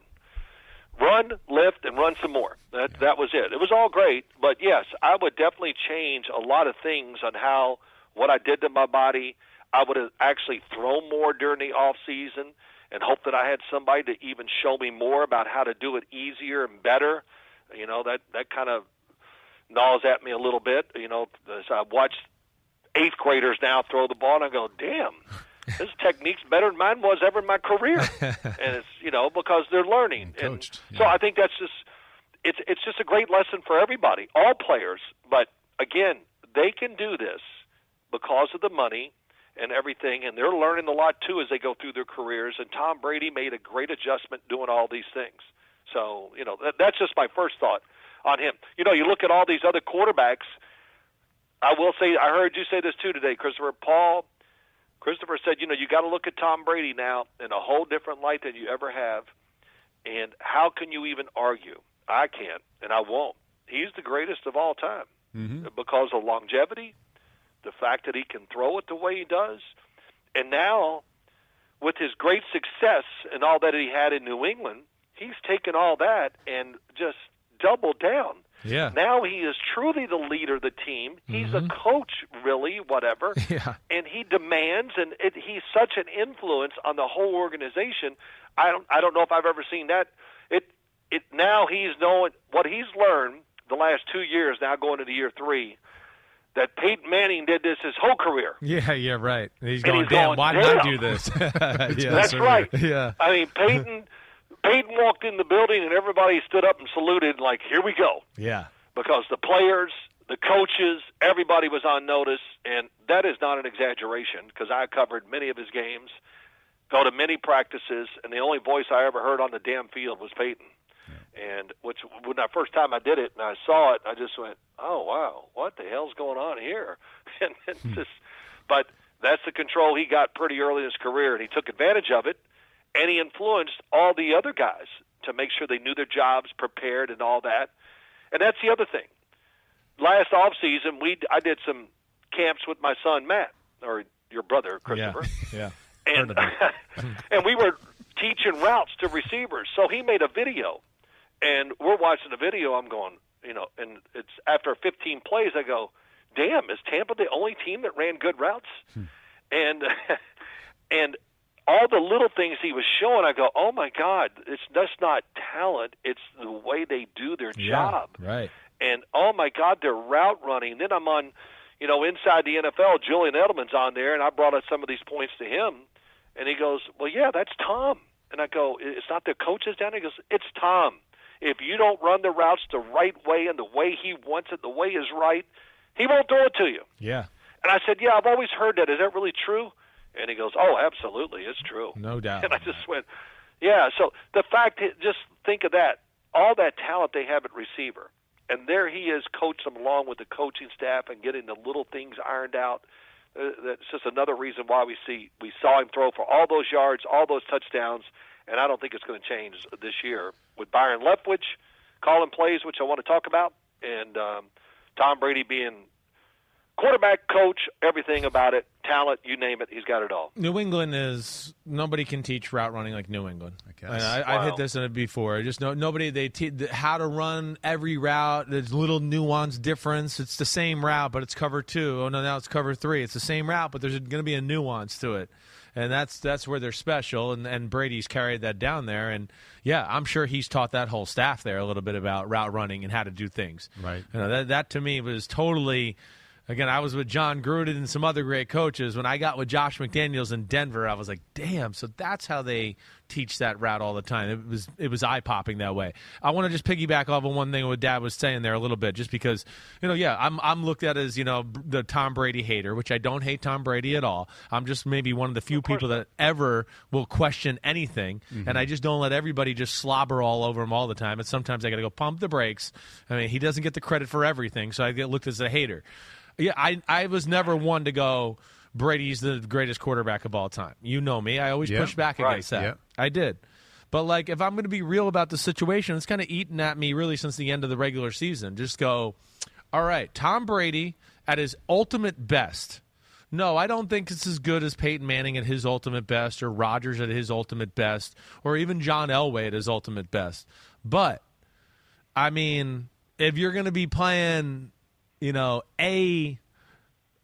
run, lift, and run some more. That that was it. It was all great, but yes, I would definitely change a lot of things on how what I did to my body. I would have actually thrown more during the off season and hope that I had somebody to even show me more about how to do it easier and better. You know that that kind of gnaws at me a little bit. You know, as I watch eighth graders now throw the ball, and I go, "Damn, this technique's better than mine was ever in my career." and it's you know because they're learning. And And coached, so yeah. I think that's just it's it's just a great lesson for everybody, all players. But again, they can do this because of the money and everything, and they're learning a lot too as they go through their careers. And Tom Brady made a great adjustment doing all these things. So you know that, that's just my first thought on him. You know, you look at all these other quarterbacks. I will say, I heard you say this too today, Christopher. Paul, Christopher said, you know, you got to look at Tom Brady now in a whole different light than you ever have. And how can you even argue? I can't, and I won't. He's the greatest of all time Mm-hmm. because of longevity, the fact that he can throw it the way he does, and now with his great success and all that he had in New England, he's taken all that and just doubled down. Yeah. Now he is truly the leader of the team. He's a mm-hmm. coach, really, whatever. Yeah. And he demands, and it, he's such an influence on the whole organization. I don't, I don't know if I've ever seen that. It, it now he's knowing what he's learned the last two years. Now going into year three, that Peyton Manning did this his whole career. Yeah, yeah, right. And he's And going, he's damn, going, why did I do this? yeah. That's right. Yeah. I mean, Peyton, Peyton walked in the building and everybody stood up and saluted, like, "Here we go." Yeah. because the players, the coaches, everybody was on notice, and that is not an exaggeration because I covered many of his games, go to many practices, and the only voice I ever heard on the damn field was Peyton. And which, when the first time I did it and I saw it, I just went, "Oh wow, what the hell's going on here?" And it's just, but that's the control he got pretty early in his career, and he took advantage of it, and he influenced all the other guys to make sure they knew their jobs, prepared, and all that. And that's the other thing. Last off season, we I did some camps with my son Matt, or your brother Christopher, Yeah. and and we were teaching routes to receivers. So he made a video, and we're watching the video. I'm going, you know, and it's after 15 plays. I go, damn, is Tampa the only team that ran good routes? Hmm. And and all the little things he was showing, I go, oh my god, it's that's not talent. It's the way they do their job Right. and oh my God, they're route running. Then I'm on, you know, inside the NFL. Julian Edelman's on there, and I brought up some of these points to him, and he goes, "Well, yeah, that's Tom." And I go, "It's not the coaches down there." He goes, "It's Tom. If you don't run the routes the right way and the way he wants it, the way is right, he won't throw it to you." Yeah. And I said, "Yeah, I've always heard that. Is that really true?" And he goes, "Oh, absolutely, it's true." No doubt. And I just went, yeah. So the fact, just think of that, all that talent they have at receiver, and there he is, coached them along with the coaching staff and getting the little things ironed out. Uh, that's just another reason why we see we saw him throw for all those yards, all those touchdowns, and I don't think it's going to change this year with Byron Leftwich calling plays, which I want to talk about, and um, Tom Brady being quarterback, coach, everything about it, talent, you name it, he's got it all. New England is nobody can teach route running like New England. I guess. I, I've hit this in it before. Just no nobody they te- how to run every route. There's little nuance difference. It's the same route, but it's cover two. Oh no, now it's cover three. It's the same route, but there's going to be a nuance to it, and that's that's where they're special. And and Brady's carried that down there. And yeah, I'm sure he's taught that whole staff there a little bit about route running and how to do things. Right. You know, that that to me was totally. Again, I was with Jon Gruden and some other great coaches. When I got with Josh McDaniels in Denver, I was like, "Damn!" So that's how they teach that route all the time. It was it was eye popping that way. I want to just piggyback off of one thing what Dad was saying there a little bit, just because you know, yeah, I'm I'm looked at as you know the Tom Brady hater, which I don't hate Tom Brady at all. I'm just maybe one of the few people that ever will question anything, mm-hmm. and I just don't let everybody just slobber all over him all the time. And sometimes I got to go pump the brakes. I mean, he doesn't get the credit for everything, so I get looked as a hater. Yeah, I I was never one to go. Brady's the greatest quarterback of all time. You know me. I always Yeah. push back Right. against that. Yeah. I did. But like, if I'm going to be real about the situation, it's kind of eaten at me really since the end of the regular season. Just go, all right, Tom Brady at his ultimate best. No, I don't think it's as good as Peyton Manning at his ultimate best, or Rodgers at his ultimate best, or even John Elway at his ultimate best. But I mean, if you're going to be playing, you know, a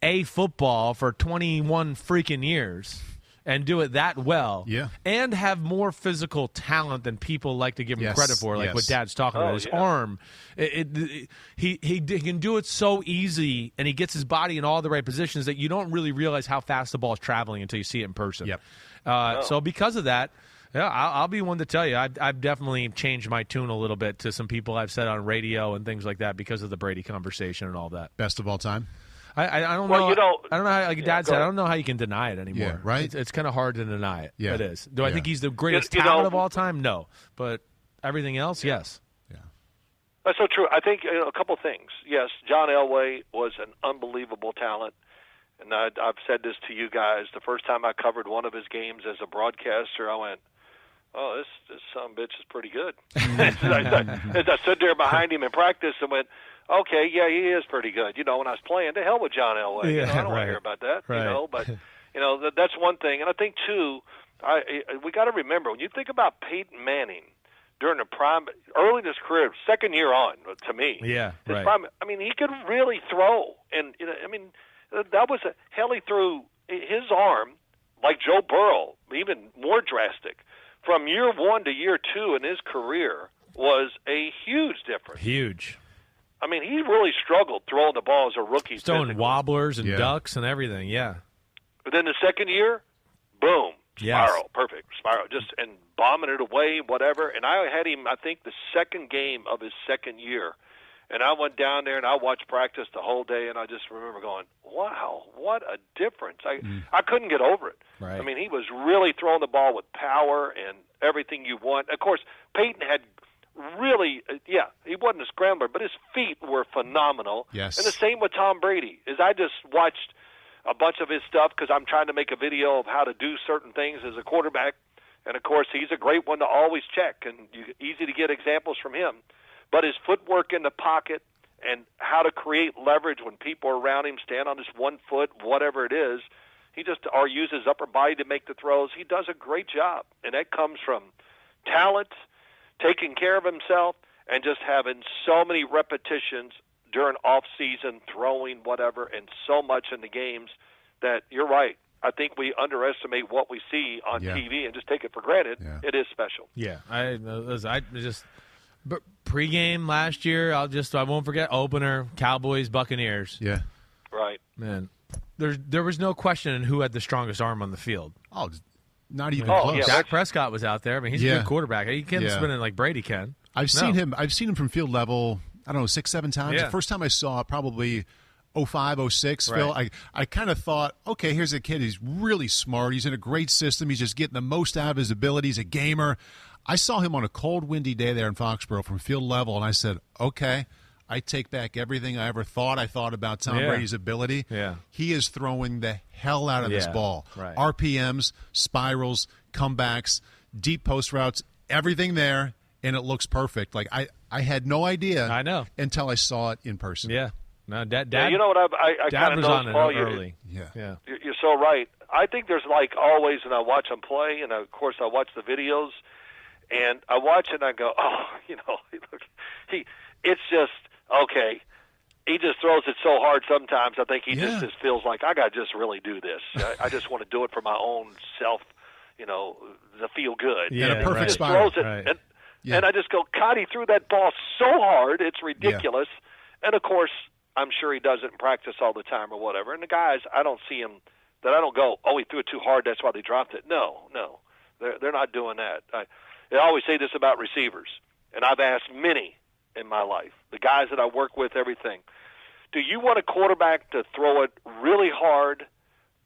a football for 21 freaking years and do it that well Yeah. and have more physical talent than people like to give him Yes, credit for like yes. what dad's talking about Oh, his yeah. arm it, it, it- he, he he can do it so easy and he gets his body in all the right positions that you don't really realize how fast the ball is traveling until you see it in person Yep. uh, so because of that yeah, I'll, I'll be one to tell you. I've, I've definitely changed my tune a little bit to some people I've said on radio and things like that because of the Brady conversation and all that. Best of all time. I, I, I don't Well, know. you know- I don't know how, like Yeah, Dad go said, I don't know how you can deny it anymore. Yeah, right? It's, it's kind of hard to deny it. Yeah. It is. Do I think he's the greatest You- you talent know- of all time? No. But everything else, yes. Yeah. That's so true. I think you know, a couple things. Yes, John Elway was an unbelievable talent, and I, I've said this to you guys. The first time I covered one of his games as a broadcaster, I went, "Oh, this this a bitch is pretty good." as, I, as I stood there behind him in practice and went, "Okay, yeah, he is pretty good." You know, when I was playing, to hell with John Elway. you know, I don't want to hear about that. Right. You know, but you know that, that's one thing, and I think too. I, I we got to remember when you think about Peyton Manning during the prime, early in his career, second year on, uh, to me. Yeah, His right. prime, I mean, he could really throw, and you know, I mean, uh, that was a hell. He threw his arm like Joe Burrow, even more drastic. From year one to year two in his career was a huge difference. Huge. I mean, he really struggled throwing the ball as a rookie. Throwing wobblers and Yeah. ducks and everything. Yeah. But then the second year, boom, Yes. spiral, perfect spiral, just and bombing it away, whatever. And I had him, I think, the second game of his second year, and I went down there and I watched practice the whole day, and I just remember going, "Wow, what a difference!" I I couldn't get over it. Right. I mean, he was really throwing the ball with power and everything you want. Of course, Peyton had really, uh, yeah, he wasn't a scrambler, but his feet were phenomenal. Yes. And the same with Tom Brady. Is I just watched a bunch of his stuff because I'm trying to make a video of how to do certain things as a quarterback. And of course, he's a great one to always check, and you, easy to get examples from him. But his footwork in the pocket and how to create leverage when people are around him, stand on his one foot, whatever it is, he just or use his upper body to make the throws. He does a great job, and that comes from talent, taking care of himself, and just having so many repetitions during off season, throwing whatever, and so much in the games that you're right. I think we underestimate what we see on Yeah. TV and just take it for granted. Yeah. It is special. Yeah, I listen, I just but pregame last year. I'll just I won't forget opener Cowboys Buccaneers. Yeah. Right. Man, there's there was no question in who had the strongest arm on the field. Oh, not even Oh, close. yeah, Dak Prescott was out there. I mean, he's a good quarterback. He can't Yeah. spin it like Brady can. I've No. seen him. I've seen him from field level. I don't know six, seven times. Yeah. The first time I saw probably 05, 06, Phil. I I kind of thought, okay, here's a kid. He's really smart. He's in a great system. He's just getting the most out of his abilities. A gamer. I saw him on a cold, windy day there in Foxborough from field level, and I said, okay. I take back everything I ever thought I thought about Tom Yeah. Brady's ability. Yeah. He is throwing the hell out of this ball. right. RPMs, spirals, comebacks, deep post routes, everything there, and it looks perfect. Like I, I had no idea. I know. until I saw it in person. Yeah, no, Dad. Yeah, Dad you know what? I've, I, I kind of was on know it Paul. you- early. Yeah. Yeah, You're you're so right. I think there's like always, and I watch him play, and of course I watch the videos, and I watch it and I go, oh, you know, he look, he, it's just okay. He just throws it so hard sometimes. I think he Yeah. just, just feels like I got to just really do this. I, I just want to do it for my own self, you know, to feel good. Yeah, And a perfect he just spiral. throws it, Right. and, Yeah. and I just go, God, he threw that ball so hard, it's ridiculous. And of course, I'm sure he does it in practice all the time or whatever. And the guys, I don't see him that I don't go, oh, he threw it too hard, that's why they dropped it. No, no, they're they're not doing that. I, I always say this about receivers, and I've asked many in my life, the guys that I work with, everything. Do you want a quarterback to throw it really hard,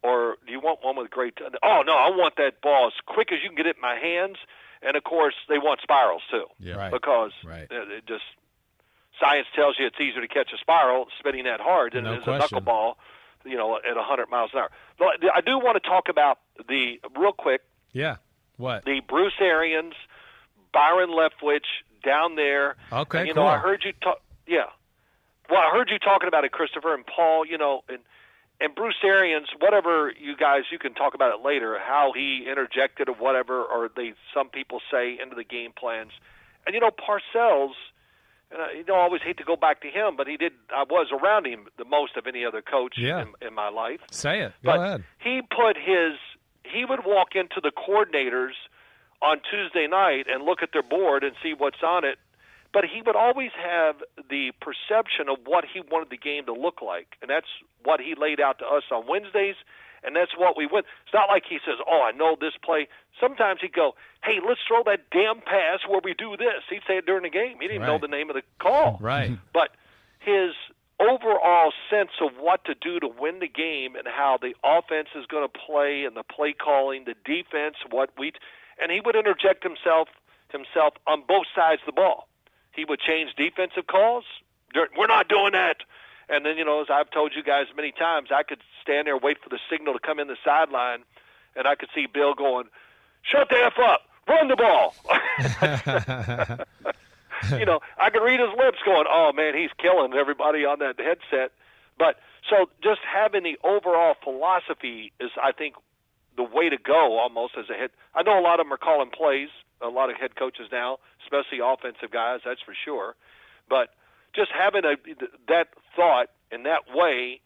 or do you want one with great? Oh no, I want that ball as quick as you can get it in my hands. And of course, they want spirals too, Yeah. Right. because Right. it, it just science tells you it's easier to catch a spiral spinning that hard than No it is question. a knuckleball, you know, at 100 miles an hour. But I do want to talk about the real quick yeah. What? the Bruce Arians, Byron Leftwich down there. Okay, And, you know, I heard you talk. Yeah. Well, I heard you talking about it, Christopher and Paul. You know, and and Bruce Arians. Whatever you guys, you can talk about it later. How he interjected or whatever, or they some people say into the game plans. And you know, Parcells. And I, you know, I always hate to go back to him, but he did. I was around him the most of any other coach Yeah. in, in my life Say it. Go but ahead. he put his he would walk into the coordinators on Tuesday night and look at their board and see what's on it. But he would always have the perception of what he wanted the game to look like, and that's what he laid out to us on Wednesdays, and that's what we went. It's not like he says, "Oh, I know this play." Sometimes he'd go, "Hey, let's throw that damn pass where we do this." He'd say it during the game. He didn't know the name of the call Right. but his overall sense of what to do to win the game and how the offense is going to play and the play calling, the defense, what we, and he would interject himself himself on both sides of the ball. he would change defensive calls. We're not doing that. And then, you know, as I've told you guys many times, I could stand there, wait for the signal to come in the sideline, and I could see Bill going, "Shut the f up, run the ball." you know, I could read his lips going, "Oh man, he's killing everybody on that headset." But so just having the overall philosophy is, I think, the way to go almost as a head. I know a lot of them are calling plays, a lot of head coaches now, especially offensive guys, that's for sure. But just having a that thought in that way,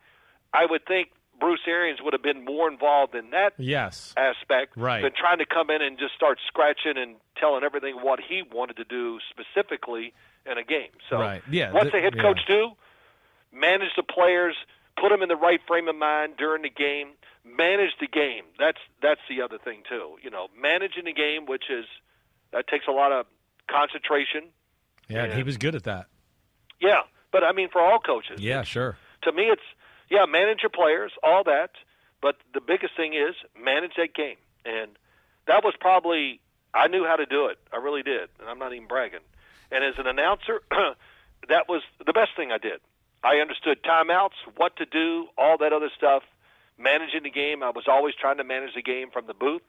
I would think Bruce Arians would have been more involved in that yes aspect right. than trying to come in and just start scratching and telling everything what he wanted to do specifically in a game. So, right. yeah, what's the head yeah. coach do? Manage the players, put them in the right frame of mind during the game, manage the game. That's that's the other thing too. You know, managing the game, which is that takes a lot of concentration. Yeah, he was good at that. Yeah, but I mean, for all coaches. Yeah, sure. To me, it's yeah, manage your players, all that. But the biggest thing is manage that game, and that was probably I knew how to do it. I really did, and I'm not even bragging. And as an announcer, that was the best thing I did. I understood timeouts, what to do, all that other stuff. Managing the game, I was always trying to manage the game from the booth,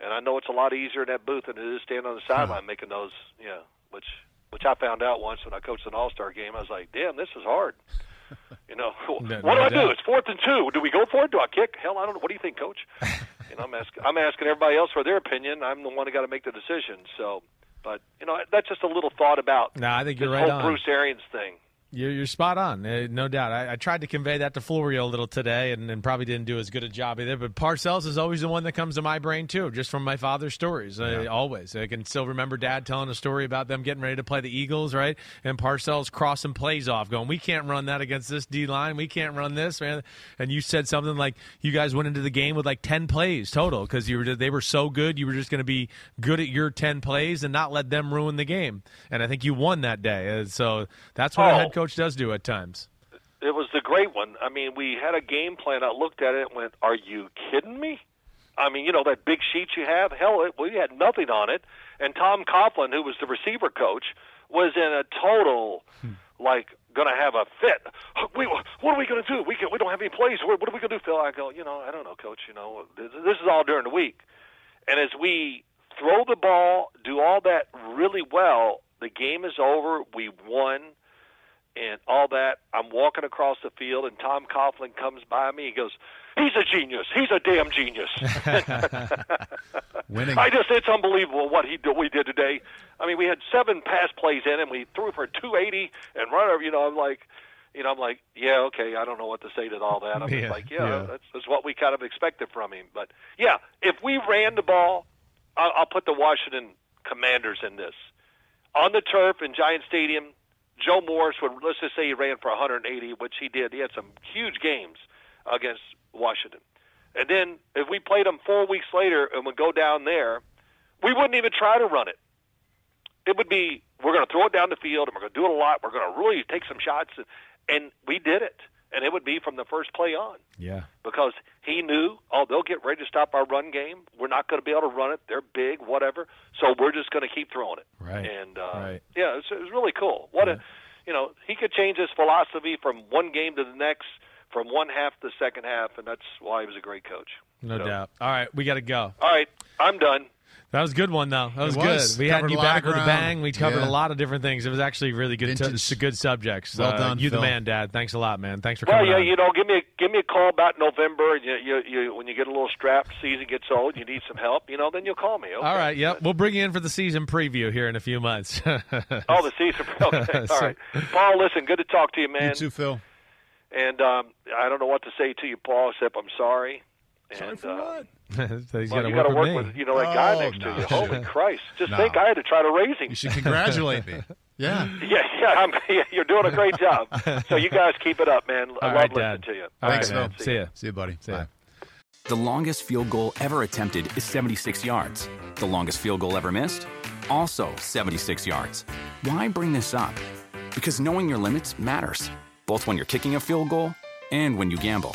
and I know it's a lot easier in that booth than it is standing on the sideline making those. Yeah, which which I found out once when I coached an All Star game. I was like, damn, this is hard. You know, No- what no do I do? It's fourth and two. Do we go for it? Do I kick? Hell, I don't know. What do you think, Coach? you know, I'm asking. I'm asking everybody else for their opinion. I'm the one who got to make the decision. So, but you know, that's just a little thought about No, I think you're right whole on. Bruce Arians thing. You're, you're spot on, uh, no doubt. I, I tried to convey that to Florio a little today, and, and probably didn't do as good a job either. But Parcells is always the one that comes to my brain too, just from my father's stories. Uh, always, I can still remember Dad telling a story about them getting ready to play the Eagles, right? And Parcells crossing plays off, going, "We can't run that against this D line. We can't run this, man." And you said something like, "You guys went into the game with like ten plays total because you were they were so good. You were just going to be good at your ten plays and not let them ruin the game." And I think you won that day. Uh, so that's what Oh. head coach does do at times. It was the great one. I mean, we had a game plan. I looked at it and went, "Are you kidding me?" I mean, you know that big sheet you have. Hell, it, we had nothing on it. And Tom Coughlin, who was the receiver coach, was in a total hmm. like going to have a fit. We, what are we going to do? We can, we don't have any plays. What what are we going to do, Phil? I go, you know, I don't know, coach. You know, this, this is all during the week. And as we throw the ball, do all that really well, the game is over. We won and all that. I'm walking across the field, and Tom Coughlin comes by me. He goes, "He's a genius. He's a damn genius." Winning. I just, it's unbelievable what he did, we did today. I mean, we had seven pass plays in, and we threw for 280 and run over. You know, I'm like, you know, I'm like, yeah, okay, I don't know what to say to all that. I'm Yeah, just like, yeah, yeah. That's, that's what we kind of expected from him. But yeah, if we ran the ball, I'll, I'll put the Washington Commanders in this on the turf in Giant Stadium. Joe Morris would let's just say he ran for 180, which he did. He had some huge games against Washington. And then if we played them four weeks later and would go down there, we wouldn't even try to run it. It would be we're going to throw it down the field and we're going to do it a lot. We're going to really take some shots, and, and we did it. And it would be from the first play on Yeah. because he knew, oh, they'll get ready to stop our run game. We're not going to be able to run it. They're big, whatever. So we're just going to keep throwing it. Right. And uh, Right. yeah, it was, it was really cool. What a, you know, he could change his philosophy from one game to the next, from one half to the second half, and that's why he was a great coach. No So- doubt. All right, we got to go. All right, I'm done. That was a good one, though. That was, was. good. We had Covered you back with a bang. We covered Yeah. a lot of different things. It was actually really good. Vintage. It's a good subjects. Well Uh, done, you the man, Dad. Thanks a lot, man. Thanks for coming. Well, coming. yeah, on. you know, give me a, give me a call about November. And you, you, you, when you get a little strapped, season gets old, you need some help. You know, then you'll call me. Okay? All right. Yep. We'll bring you in for the season preview here in a few months. Oh, the season. Okay. All So- right, Paul. Listen, good to talk to you, man. You too, Phil. And um, I don't know what to say to you, Paul, except I'm sorry. Sorry And, for uh, what? so he's well, got you got to work work with with you know that guy Oh, next to you. Holy Christ! Just No. think I had to try to raise him. You should congratulate me. Yeah. Yeah, yeah, I'm, yeah, you're doing a great job. so you guys keep it up, man. I All love right, listening Dad. to you. All Thanks, right, man. Phil. See ya. See you, buddy. See ya. Bye. The longest field goal ever attempted is 76 yards. The longest field goal ever missed? Also 76 yards. Why bring this up? Because knowing your limits matters, both when you're kicking a field goal and when you gamble.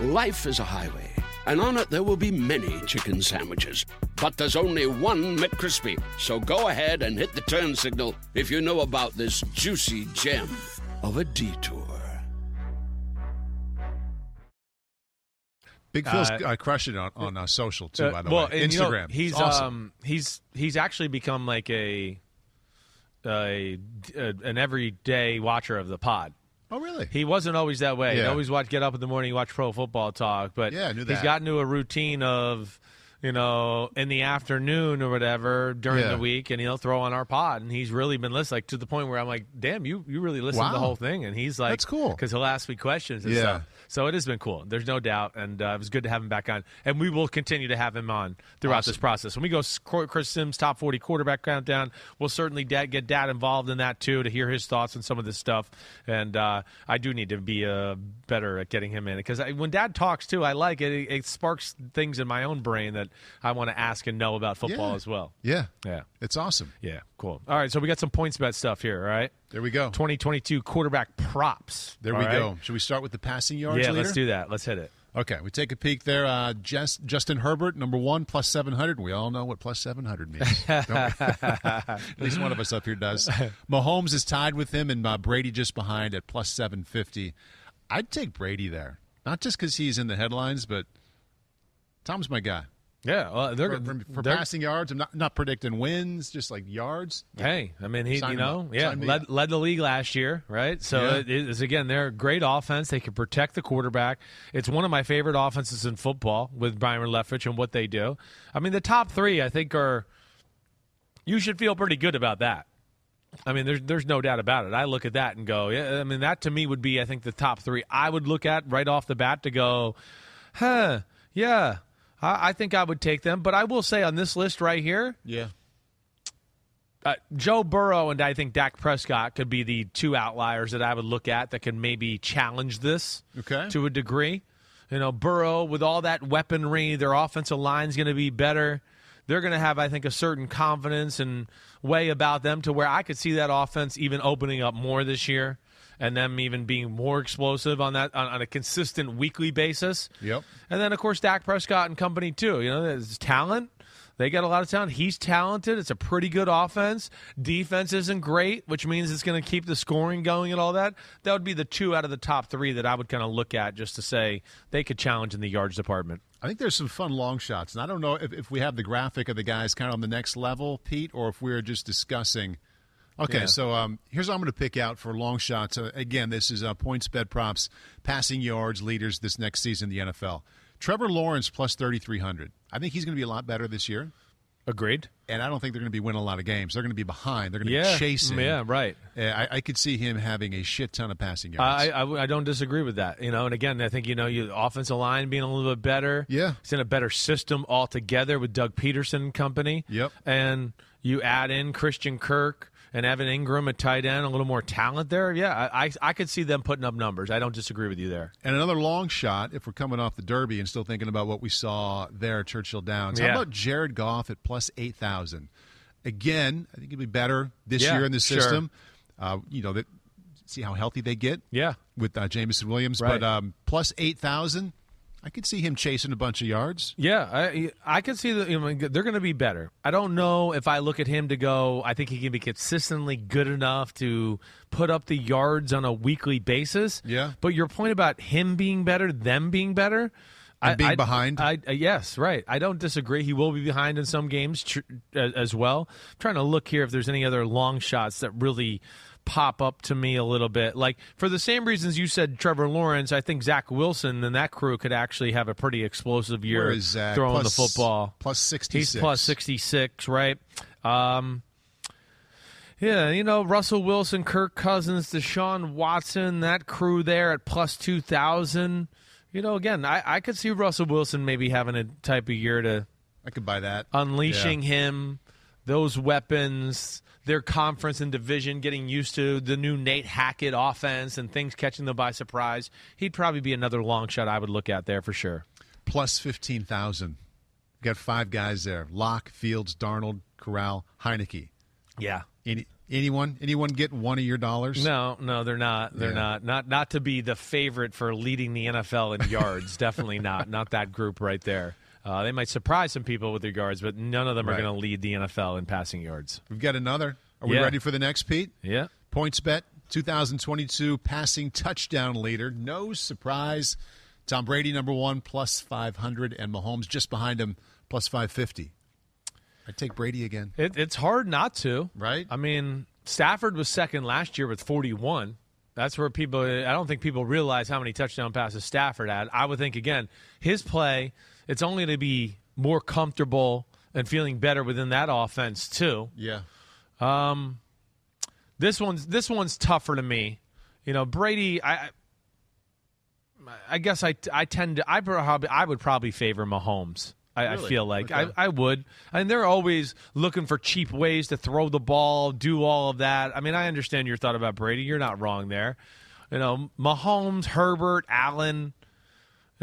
Life is a highway, and on it there will be many chicken sandwiches. But there's only one McCrispy. So go ahead and hit the turn signal if you know about this juicy gem of a detour. Big Phil's Uh, uh, crushing it on, on uh, social too. Uh, by the well, way, and, you know, Instagram. he's awesome. um he's he's actually become like a, a, a an everyday watcher of the pod. Oh, really? He wasn't always that way. He'd always watch get up in the morning, watch pro football talk, but Yeah, I knew he's gotten to a routine of you know in the afternoon or whatever during Yeah. the week, and he'll throw on our pod, and he's really been listening like to the point where I'm like, damn, you you really listened to the whole thing, and he's like, That's cool. because he'll ask me questions and Yeah. stuff. So it has been cool. There's no doubt, and uh, it was good to have him back on. And we will continue to have him on throughout this process. When we go Chris Simms top 40 quarterback countdown, we'll certainly get Dad involved in that too to hear his thoughts on some of this stuff. And uh, I do need to be uh, better at getting him in because when Dad talks too, I like it. it. It sparks things in my own brain that I want to ask and know about football Yeah. as well. yeah, Yeah. it's awesome. Yeah, cool. All right, so we got some PointsBet stuff here. All right, There we go. 2022 quarterback props. There All we right? go. Should we start with the passing yards? Yeah, leader? let's do that. Let's hit it. Okay, we take a peek there. Uh, Jess, Justin Herbert, number one, plus 700. We all know what plus 700 means. At least one of us up here does. Mahomes is tied with him, and uh, Brady just behind at plus 750. I'd take Brady there. Not just because he's in the headlines, but Tom's my guy. Yeah, well, they're For, for, for they're- passing yards, I'm not, not predicting wins, just like yards. Hey, I mean, he, Sign you know, yeah, led, led the league last year, right? So Yeah. it is again, they're a great offense. They can protect the quarterback. It's one of my favorite offenses in football with Byron Leftwich and what they do. I mean, the top three, I think, are you should feel pretty good about that. I mean, there's there's no doubt about it. I look at that and go, yeah. I mean, that to me would be, I think, the top three. I would look at right off the bat to go, huh, yeah. I, I think I would take them, but I will say on this list right here, Yeah. uh, Joe Burrow and I think Dak Prescott could be the two outliers that I would look at that can maybe challenge this Okay. to a degree. You know, Burrow with all that weaponry, their offensive line's going to be better. They're going to have, I think, a certain confidence and way about them to where I could see that offense even opening up more this year and them even being more explosive on that on, on a consistent weekly basis. Yep. And then, of course, Dak Prescott and company, too. You know, there's talent. They got a lot of talent. He's talented. It's a pretty good offense. Defense isn't great, which means it's going to keep the scoring going and all that. That would be the two out of the top three that I would kind of look at just to say they could challenge in the yards department. I think there's some fun long shots. And I don't know if, if we have the graphic of the guys kind of on the next level, Pete, or if we're just discussing. Okay, Yeah. so um, here's what I'm going to pick out for long shots. Uh, again, this is uh, points, bed props, passing yards leaders this next season in the NFL. Trevor Lawrence plus 3,300. I think he's going to be a lot better this year. Agreed. And I don't think they're going to be winning a lot of games. They're going to be behind. They're going to Yeah. be chasing. Yeah, right. Uh, I, I could see him having a shit ton of passing yards. I, I, I don't disagree with that. You know, and again, I think you know, you offensive line being a little bit better. Yeah. it's in a better system altogether with Doug Pederson and company. Yep. and you add in Christian Kirk and Evan Engram at tight end, a little more talent there. Yeah, I, I, could see them putting up numbers. I don't disagree with you there. And another long shot, if we're coming off the Derby and still thinking about what we saw there at Churchill Downs. Yeah. How about Jared Goff at plus 8,000? Again, I think he'll be better this Yeah, year in the sure. system. Uh, you know, that, see how healthy they get Yeah, with uh, Jameson Williams. Right. But um, plus 8,000, I could see him chasing a bunch of yards. yeah, I I could see that you know, they're going to be better. I don't know if I look at him to go. I think he can be consistently good enough to put up the yards on a weekly basis. Yeah. but your point about him being better, them being better. And being behind? I, I, yes, right. I don't disagree. He will be behind in some games tr- as as well. I'm trying to look here if there's any other long shots that really pop up to me a little bit. Like for the same reasons you said Trevor Lawrence, I think Zach Wilson and that crew could actually have a pretty explosive year throwing Plus- the football. plus 66. He's plus 66, right? Um, yeah, you know, Russell Wilson, Kirk Cousins, Deshaun Watson, that crew there at plus 2,000. You know, again, I, I could see Russell Wilson maybe having a type of year to I could buy that. unleashing Yeah. him, those weapons, their conference and division, getting used to the new Nate Hackett offense and things catching them by surprise. He'd probably be another long shot I would look at there for sure. plus 15,000. Got five guys there. Lock, Fields, Darnold, Corral, Heinicke. Yeah. Any, anyone? Anyone get one of your dollars? No, no, they're not. They're Yeah. not. Not not to be the favorite for leading the NFL in yards. Definitely not. Not that group right there. Uh, they might surprise some people with their yards, but none of them are going to lead the NFL in passing yards. We've got another. Are we Yeah. ready for the next, Pete? Yeah. PointsBet 2022 passing touchdown leader. No surprise. Tom Brady, number one, plus 500, and Mahomes just behind him, plus 550. I'd take Brady again. It, it's hard not to, right? I mean, Stafford was second last year with 41. That's where people. I don't think people realize how many touchdown passes Stafford had. I would think again, his play. It's only to be more comfortable and feeling better within that offense too. Yeah. Um, this one's this one's tougher to me. You know, Brady. I I guess I I tend to I probably I would probably favor Mahomes. I, I feel like Okay. I, I would, and they're always looking for cheap ways to throw the ball, do all of that. I mean, I understand your thought about Brady. You're not wrong there. You know, Mahomes, Herbert, Allen.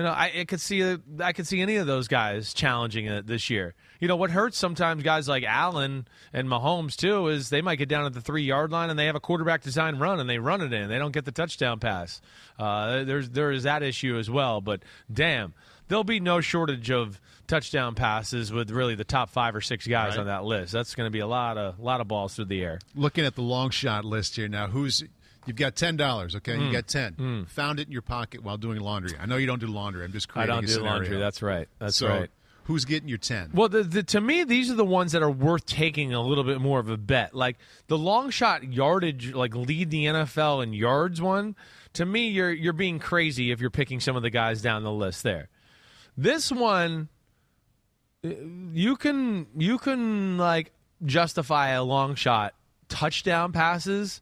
You know, I, I could see I could see any of those guys challenging it this year. You know, what hurts sometimes guys like Allen and Mahomes too is they might get down at the three yard line and they have a quarterback design run and they run it in. They don't get the touchdown pass. Uh, there's there is that issue as well. But damn, there'll be no shortage of touchdown passes with really the top five or six guys Right. on that list. That's going to be a lot of lot of balls through the air. Looking at the long shot list here now, who's you've got ten dollars? Okay, you Mm. got ten. Mm. Found it in your pocket while doing laundry. I know you don't do laundry. I'm just crazy. I don't do scenario. laundry. That's right. That's So, right. Who's getting your ten? Well, the, the, to me, these are the ones that are worth taking a little bit more of a bet. Like the long shot yardage, like lead the NFL in yards one. To me, you're you're being crazy if you're picking some of the guys down the list there. This one, uh, you can you can like justify a long shot touchdown passes.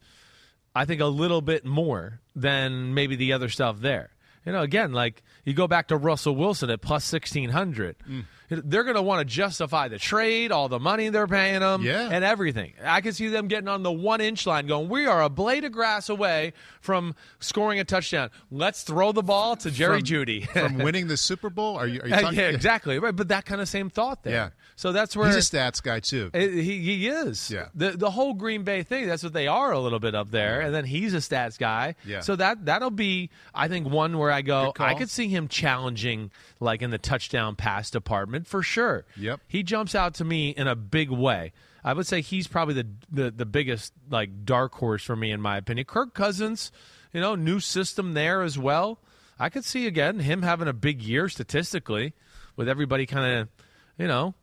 I think a little bit more than maybe the other stuff there. You know, again, like you go back to Russell Wilson at plus sixteen hundred. Mm. They're going to want to justify the trade, all the money they're paying them, Yeah. and everything. I can see them getting on the one inch line, going, "We are a blade of grass away from scoring a touchdown. Let's throw the ball to Jerry From- Judy from winning the Super Bowl? Are you? Are you Uh, talking? yeah, exactly right. But that kind of same thought there. Yeah. So that's where He's a stats guy too. it- he, he is. Yeah. The the whole Green Bay thing. That's what they are a little bit up there, and then he's a stats guy. Yeah. So that that'll be, I think, one where I go. I could see him challenging, like in the touchdown pass department for sure. Yep. He jumps out to me in a big way. I would say he's probably the the, the biggest like dark horse for me in my opinion. Kirk Cousins, you know, new system there as well. I could see again him having a big year statistically, with everybody kind of, you know,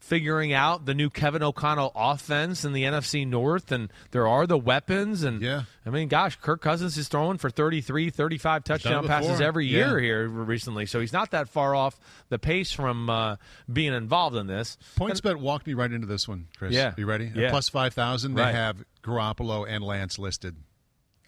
figuring out the new Kevin O'Connell offense in the NFC North, and there are the weapons. And Yeah. I mean, gosh, Kirk Cousins is throwing for 33, 35 touchdown passes every Yeah. year here recently, so he's not that far off the pace from uh, being involved in this. PointsBet walked me right into this one, Chris. Yeah. You ready? At Yeah. plus 5,000, they Right. have Garoppolo and Lance listed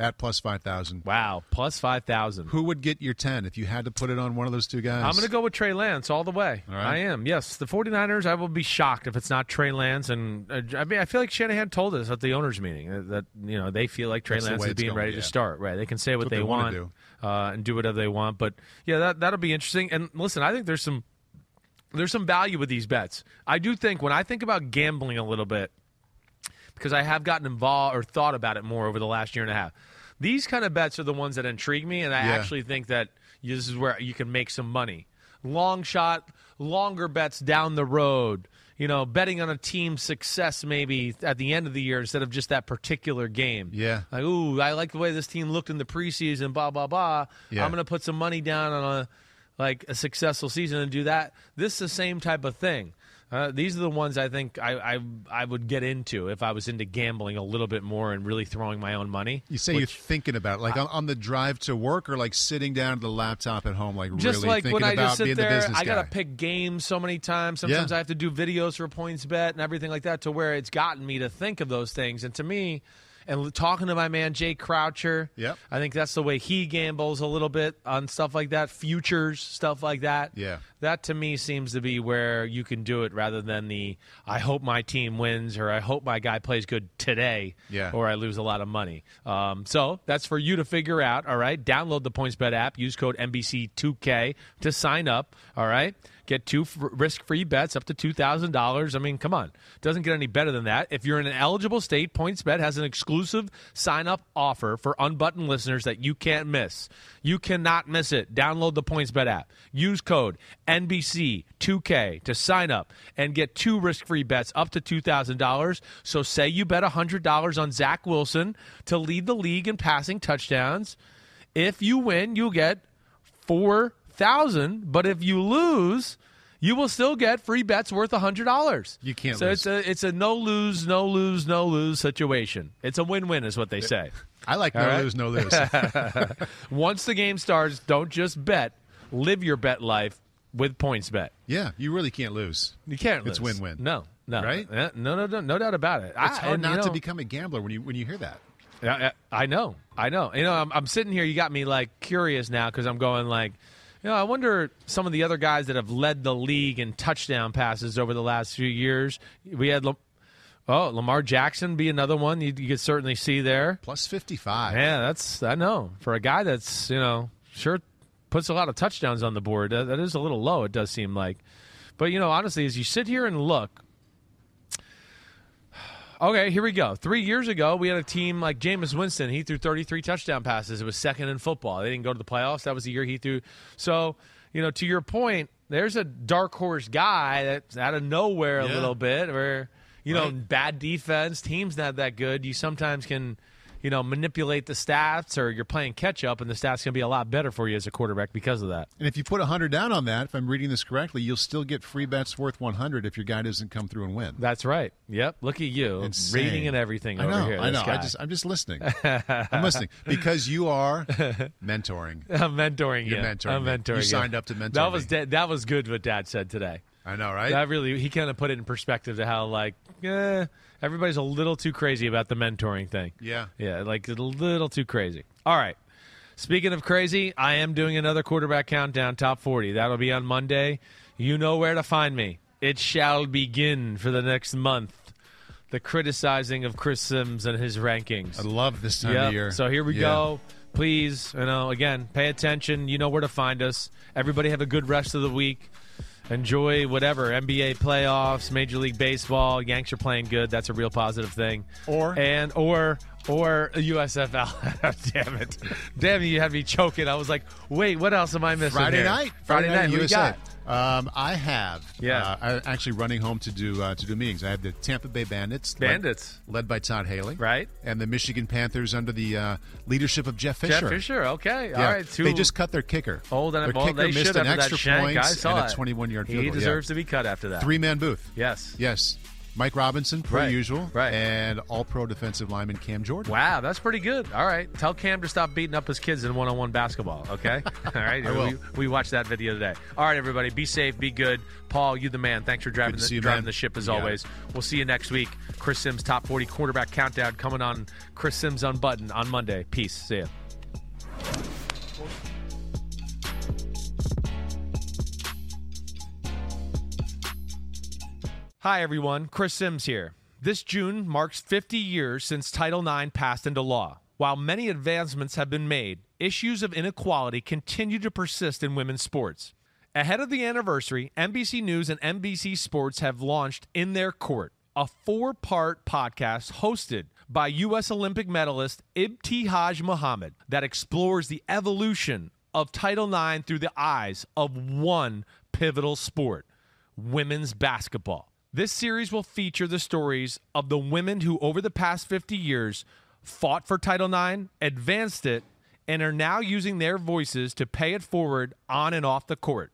at plus 5,000. Wow, plus 5,000. Who would get your 10 if you had to put it on one of those two guys? I'm going to go with Trey Lance all the way. All right. I am. Yes, the 49ers, I will be shocked if it's not Trey Lance. And uh, I mean, I feel like Shanahan told us at the owners' meeting uh, that, you know, they feel like Trey That's Lance is being going, ready yeah. to start. Right. They can say what, what they, they want do. Uh, and do whatever they want. But yeah, that, that'll be interesting. And listen, I think there's some. There's some value with these bets. I do think when I think about gambling a little bit, because I have gotten involved or thought about it more over the last year and a half. These kind of bets are the ones that intrigue me, and I Yeah. actually think that this is where you can make some money. Long shot, longer bets down the road. You know, betting on a team's success maybe at the end of the year instead of just that particular game. Yeah. Like, ooh, I like the way this team looked in the preseason, blah, blah, blah. Yeah. I'm going to put some money down on a like a successful season and do that. This is the same type of thing. Uh, these are the ones I think I, I I would get into if I was into gambling a little bit more and really throwing my own money. You say you're thinking about it, like on, on the drive to work, or like sitting down at the laptop at home, like just really like thinking when I about just sit being the there, business I gotta guy. pick games so many times. Sometimes Yeah. I have to do videos for PointsBet and everything like that, to where it's gotten me to think of those things. And to me, and talking to my man Jay Croucher, Yep. I think that's the way he gambles a little bit on stuff like that, futures stuff like that. Yeah. that to me seems to be where you can do it rather than the I hope my team wins or I hope my guy plays good today Yeah. or I lose a lot of money. Um, so that's for you to figure out. All right, download the PointsBet app. Use code NBC2K to sign up. All right, get two f- risk-free bets up to two thousand dollars. I mean, come on, doesn't get any better than that. If you're in an eligible state, PointsBet has an exclusive sign-up offer for unbuttoned listeners that you can't miss. You cannot miss it. Download the PointsBet app. Use code NBC2K to sign up and get two risk-free bets up to $2,000. So say you bet $100 on Zach Wilson to lead the league in passing touchdowns. If you win, you'll get 4000 but if you lose, you will still get free bets worth $100. You can't So lose. it's a it's a no lose, no lose, no lose situation. It's a win-win is what they say. I like no right? lose, no lose. Once the game starts, don't just bet. Live your bet life with PointsBet. yeah, you really can't lose. You can't It's win-win. No, no. Right? No, no, no, no doubt about it. It's I, hard and, not you to become a gambler when you when you hear that. I, I know, I know. You know, I'm, I'm sitting here. You got me like curious now because I'm going like, you know, I wonder some of the other guys that have led the league in touchdown passes over the last few years. We had, oh, Lamar Jackson be another one you, you could certainly see there. Plus fifty five. Yeah, that's I know for a guy that's you know sure puts a lot of touchdowns on the board. That, that is a little low. It does seem like, but you know honestly, as you sit here and look. Okay, here we go. Three years ago, we had a team like Jameis Winston. He threw 33 touchdown passes. It was second in football. They didn't go to the playoffs. That was the year he threw. So, you know, to your point, there's a dark horse guy that's out of nowhere a Yeah. little bit where, you know, bad defense, team's not that good. You sometimes can, you know, manipulate the stats or you're playing catch up and the stats can be a lot better for you as a quarterback because of that. And if you put hundred down on that, if I'm reading this correctly, you'll still get free bets worth one hundred if your guy doesn't come through and win. That's right. Yep. Look at you. Insane. Reading and everything I over know. here. I know. I just, I'm just listening. I'm listening because you are mentoring. I'm mentoring You're you. mentoring I'm me. mentoring You you. signed up to mentor That was that was good what Dad said today. I know, right? That really he kind of put it in perspective to how like eh, everybody's a little too crazy about the mentoring thing. Yeah. Yeah, like a little too crazy. All right. Speaking of crazy, I am doing another quarterback countdown top 40. That'll be on Monday. You know where to find me. It shall begin for the next month. The criticizing of Chris Simms and his rankings. I love this time Yep. of year. So here we Yeah. go. Please, you know, again, pay attention. You know where to find us. Everybody have a good rest of the week. Enjoy whatever NBA playoffs, Major League Baseball. Yanks are playing good. That's a real positive thing. Or- and or or USFL. Damn it! Damn you had me choking. I was like, wait, what else am I missing? Friday here? night. Friday, night. Who you USA. got? Um, I have. Yeah. Uh, I'm actually running home to do uh, to do meetings. I have the Tampa Bay Bandits. Bandits. led, by Todd Haley. Right. And the Michigan Panthers under the uh, leadership of Jeff Fisher. Jeff Fisher. Okay. Yeah. All right. Two They just cut their kicker. old and their kicker they missed an extra point I and a 21 yard field goal. He deserves yeah. to be cut after that. Three man booth. Yes. Yes. Mike Robinson, per Right. usual. Right. And all pro defensive lineman Cam Jordan. Wow, that's pretty good. All right, tell Cam to stop beating up his kids in one-on-one basketball. Okay, all right. We, we watched that video today. All right, everybody, be safe, be good. Paul, you the man. Thanks for driving the, you, driving man. the ship as got always. We'll see you next week. Chris Simms top forty quarterback countdown coming on. Chris Simms unbuttoned on Monday. Peace. See ya. Hi, everyone. Chris Simms here. This June marks 50 years since Title IX passed into law. While many advancements have been made, issues of inequality continue to persist in women's sports. Ahead of the anniversary, NBC News and NBC Sports have launched In Their Court, a four part podcast hosted by U.S. Olympic medalist Ibtihaj Muhammad that explores the evolution of Title IX through the eyes of one pivotal sport women's basketball. This series will feature the stories of the women who, over the past 50 years, fought for Title IX, advanced it, and are now using their voices to pay it forward on and off the court.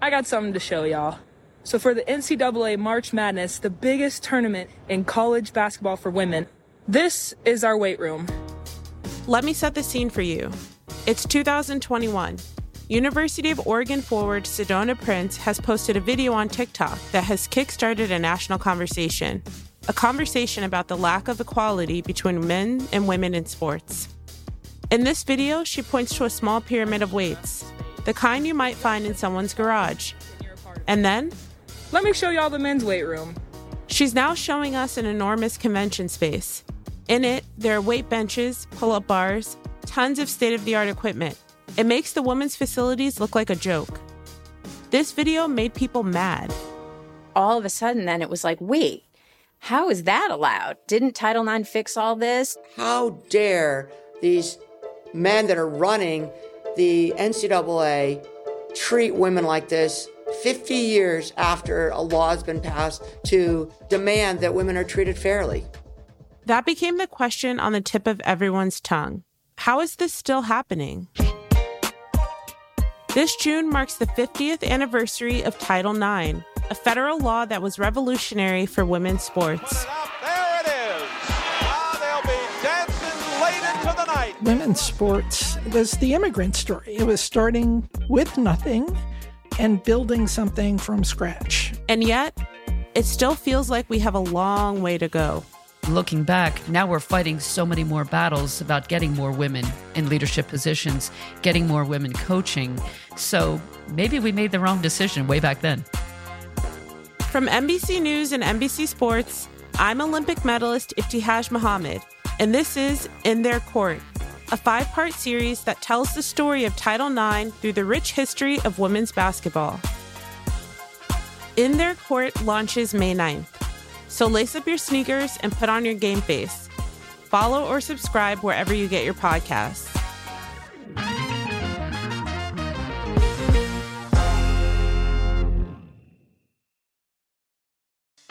I got something to show y'all. So, for the NCAA March Madness, the biggest tournament in college basketball for women, this is our weight room. Let me set the scene for you. It's 2021. University of Oregon forward Sedona Prince has posted a video on TikTok that has kickstarted a national conversation. A conversation about the lack of equality between men and women in sports. In this video, she points to a small pyramid of weights, the kind you might find in someone's garage. And then, let me show y'all the men's weight room. She's now showing us an enormous convention space. In it, there are weight benches, pull up bars, tons of state of the art equipment. It makes the women's facilities look like a joke. This video made people mad. All of a sudden, then it was like, wait, how is that allowed? Didn't Title IX fix all this? How dare these men that are running the NCAA treat women like this 50 years after a law has been passed to demand that women are treated fairly. That became the question on the tip of everyone's tongue. How is this still happening? This June marks the 50th anniversary of Title IX, a federal law that was revolutionary for women's sports. There it is. Now they'll be dancing late into the night. Women's sports was the immigrant story. It was starting with nothing and building something from scratch. And yet, it still feels like we have a long way to go. Looking back, now we're fighting so many more battles about getting more women in leadership positions, getting more women coaching. So maybe we made the wrong decision way back then. From NBC News and NBC Sports, I'm Olympic medalist Ibtihaj Muhammad, and this is In Their Court, a five part series that tells the story of Title IX through the rich history of women's basketball. In Their Court launches May 9th. So lace up your sneakers and put on your game face. Follow or subscribe wherever you get your podcasts.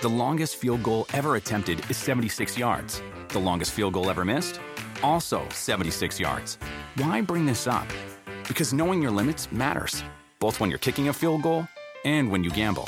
The longest field goal ever attempted is 76 yards. The longest field goal ever missed? Also 76 yards. Why bring this up? Because knowing your limits matters, both when you're kicking a field goal and when you gamble.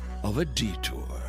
of a detour.